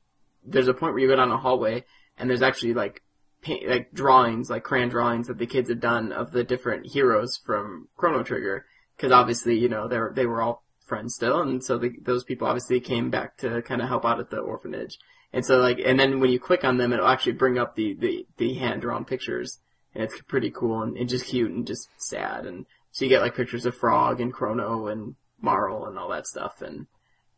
there's a point where you go down a hallway, and there's actually like paint, like drawings, like crayon drawings that the kids had done of the different heroes from Chrono Trigger, because obviously, you know, they were they were all friends still, and so the, those people obviously came back to kind of help out at the orphanage. And so like, and then when you click on them, it'll actually bring up the, the, the hand drawn pictures, and it's pretty cool and, and just cute and just sad. And so you get like pictures of Frog and Crono and Marle and all that stuff, and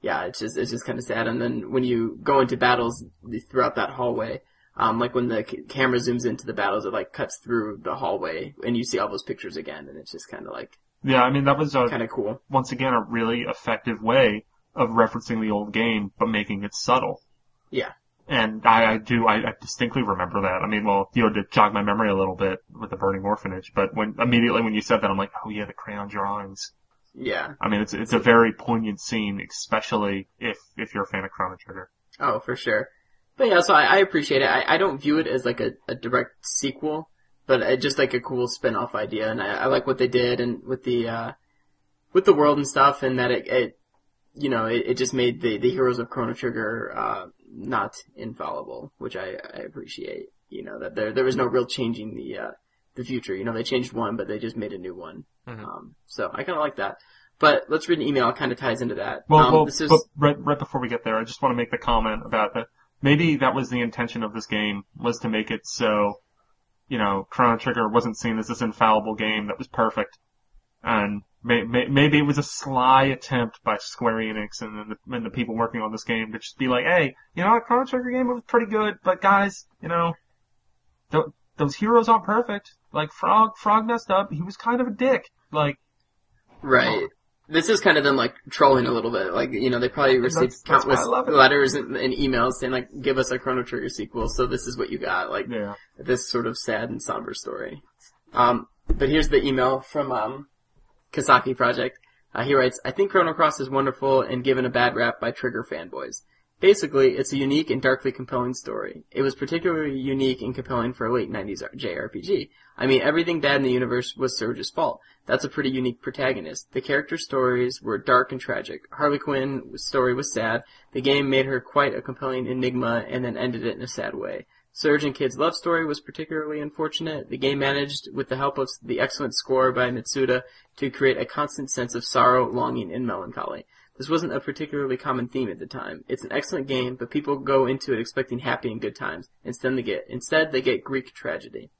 yeah, it's just it's just kind of sad. And then when you go into battles throughout that hallway, um, like when the c- camera zooms into the battles, it like cuts through the hallway, and you see all those pictures again, and it's just kind of like Yeah, I mean that was kind of cool. once again a really effective way of referencing the old game, but making it subtle. Yeah. And I, I do, I, I distinctly remember that. I mean, well, you know, to jog my memory a little bit with the burning orphanage, but when, immediately when you said that, I'm like, oh yeah, the crayon drawings. Yeah. I mean, it's, it's a very poignant scene, especially if, if you're a fan of Chrono Trigger. Oh, for sure. But yeah, so I, I appreciate it. I, I don't view it as like a, a direct sequel, but uh, just like a cool spin-off idea, and I, I like what they did and with the uh, with the world and stuff, and that it, it you know, it, it just made the the heroes of Chrono Trigger uh, not infallible, which I, I appreciate. You know that there there was no real changing the uh, the future. You know, they changed one, but they just made a new one. Mhm. Um, so I kind of like that. But let's read an email. It kind of ties into that. Well, um, well, this is but right, right before we get there, I just want to make the comment about that. Maybe that was the intention of this game, was to make it so, you know, Chrono Trigger wasn't seen as this infallible game that was perfect. And may, may, maybe it was a sly attempt by Square Enix and the, and the people working on this game to just be like, hey, you know what, Chrono Trigger game was pretty good, but guys, you know, th- those heroes aren't perfect. Like Frog, Frog messed up. He was kind of a dick. Like, Right. This is kind of them like trolling a little bit. Like, you know, they probably received That's- that's countless it. letters and, and emails saying like, give us a Chrono Trigger sequel, so this is what you got. Like, yeah. this sort of sad and somber story. Um, but here's the email from, um, Kasaki Project. Uh, he writes, I think Chrono Cross is wonderful and given a bad rap by Trigger fanboys. Basically, it's a unique and darkly compelling story. It was particularly unique and compelling for a late 90s JRPG. I mean, everything bad in the universe was Serge's fault. That's a pretty unique protagonist. The character stories were dark and tragic. Harley Quinn's story was sad. The game made her quite a compelling enigma and then ended it in a sad way. Serge and Kid's love story was particularly unfortunate. The game managed, with the help of the excellent score by Mitsuda, to create a constant sense of sorrow, longing, and melancholy. This wasn't a particularly common theme at the time. It's an excellent game, but people go into it expecting happy and good times. Instead, they get instead they get Greek tragedy.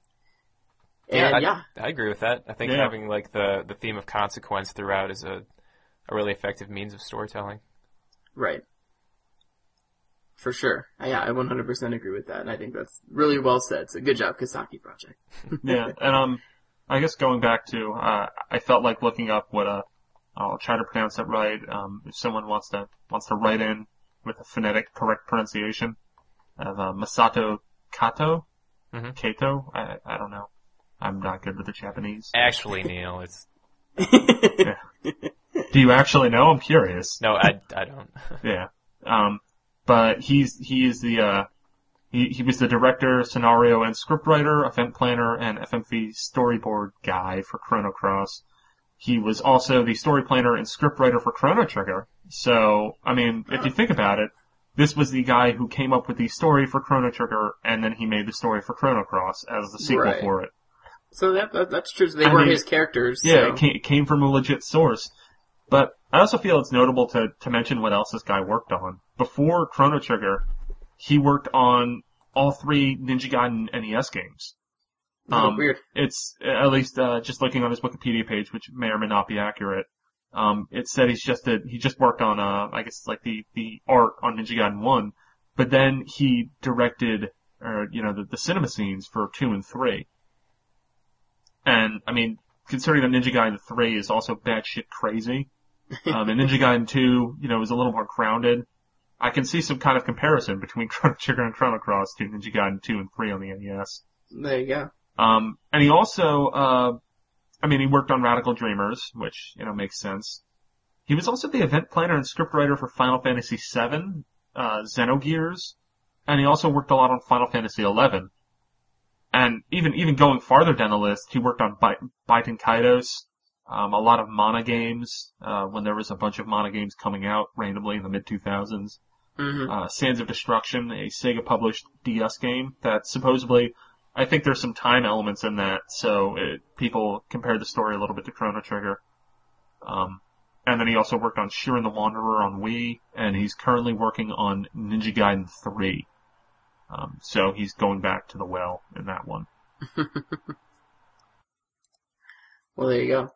And I, yeah, I agree with that. I think Yeah. having like the the theme of consequence throughout is a a really effective means of storytelling. right. For sure. Yeah, I 100% agree with that, and I think that's really well said. So good job, Kasaki Project. yeah, and um, I guess going back to, uh, I felt like looking up what uh, I'll try to pronounce it right. Um, if someone wants to wants to write in with a phonetic correct pronunciation of uh, Masato Kato, Mhm. Kato. I I don't know. I'm not good with the Japanese. Actually, Neal, it's Do you actually know? I'm curious. no, I I don't. Yeah. Um, but he's he is the uh, he he was the director, scenario and scriptwriter, event planner, and FMV storyboard guy for Chrono Cross. He was also the story planner and scriptwriter for Chrono Trigger. So, I mean, if you think about it, this was the guy who came up with the story for Chrono Trigger, and then he made the story for Chrono Cross as the sequel Right. for it. so that, that that's true. They I were mean, his characters. Yeah, so- it came, it came from a legit source. But I also feel it's notable to, to mention what else this guy worked on. Before Chrono Trigger, he worked on all three Ninja Gaiden NES games. Oh, Um, weird. It's, at least, uh, just looking on his Wikipedia page, which may or may not be accurate, um, it said he's just a, he just worked on, uh, I guess like the, the art on Ninja Gaiden 1, but then he directed, or, you know, the, the cinema scenes for 2 and 3. And, I mean, considering that Ninja Gaiden 3 is also batshit crazy, um, and Ninja Gaiden 2, you know, is a little more grounded, I can see some kind of comparison between Chrono Trigger and Chrono Cross to Ninja Gaiden 2 and 3 on the NES. There you go. Um, and he also, uh, I mean, he worked on Radical Dreamers, which, you know, makes sense. He was also the event planner and scriptwriter for Final Fantasy VII, uh, Xenogears, and he also worked a lot on Final Fantasy XI. And even, even going farther down the list, he worked on Bi- Baten Kaitos, Um, a lot of Mana games, uh, when there was a bunch of Mana games coming out randomly in the mid 2000s. hmm Uh, Sands of Destruction, a Sega published DS game that supposedly, I think there's some time elements in that, so it, people compared the story a little bit to Chrono Trigger. Um, and then he also worked on Shiren the Wanderer on Wii, and he's currently working on Ninja Gaiden 3. Um, so he's going back to the well in that one. Well, there you go.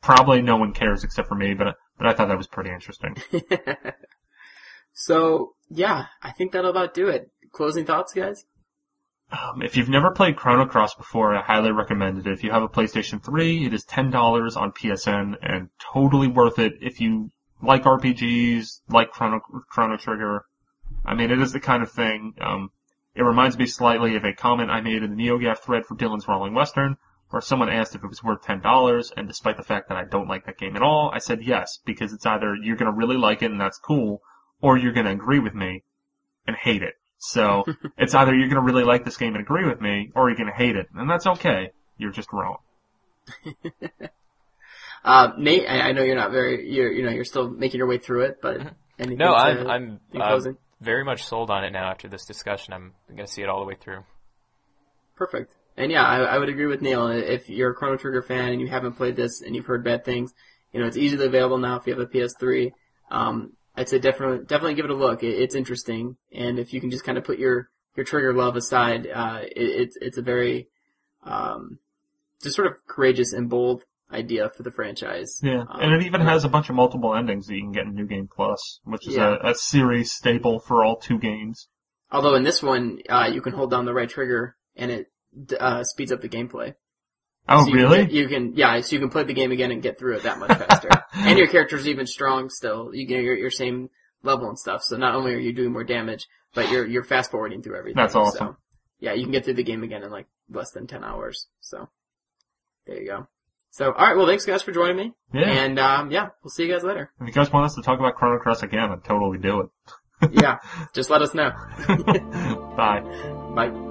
Probably no one cares except for me, but but I thought that was pretty interesting. so yeah, I think that'll about do it. Closing thoughts, guys? Um, if you've never played Chrono Cross before, I highly recommend it. If you have a PlayStation 3, it is $10 on PSN and totally worth it if you like RPGs, like Chrono, Chrono Trigger. I mean, it is the kind of thing, um, it reminds me slightly of a comment I made in the NeoGaf thread for Dillon's Rolling Western, where someone asked if it was worth $10, and despite the fact that I don't like that game at all, I said yes, because it's either you're gonna really like it and that's cool, or you're gonna agree with me and hate it. So, it's either you're gonna really like this game and agree with me, or you're gonna hate it, and that's okay. You're just wrong. Uh, Nate, I, I know you're not very, you're, you know, you're still making your way through it, but anything No, I'm I'm uh, very much sold on it now after this discussion. I'm gonna see it all the way through. Perfect. And yeah, I, I would agree with Neal. If you're a Chrono Trigger fan and you haven't played this and you've heard bad things, you know, it's easily available now if you have a PS3. Um, I'd say definitely, definitely give it a look. It, it's interesting. And if you can just kind of put your, your trigger love aside, uh, it, it's, it's a very, um, just sort of courageous and bold idea for the franchise. Yeah, Um, and it even has a bunch of multiple endings that you can get in New Game Plus, which is Yeah. a, a series staple for all two games. Although in this one, uh, you can hold down the right trigger and it, uh, speeds up the gameplay. Oh, So you really? Can, you can, yeah, so you can play the game again and get through it that much faster. and your character's even strong still. You get your, your same level and stuff. So not only are you doing more damage, but you're, you're fast forwarding through everything. That's awesome. So, yeah, you can get through the game again in like less than 10 hours. So, there you go. So, alright, well thanks guys for joining me. Yeah. And, um, yeah, we'll see you guys later. If you guys want us to talk about Chrono Cross again, I'd totally do it. yeah, just let us know. Bye. Bye.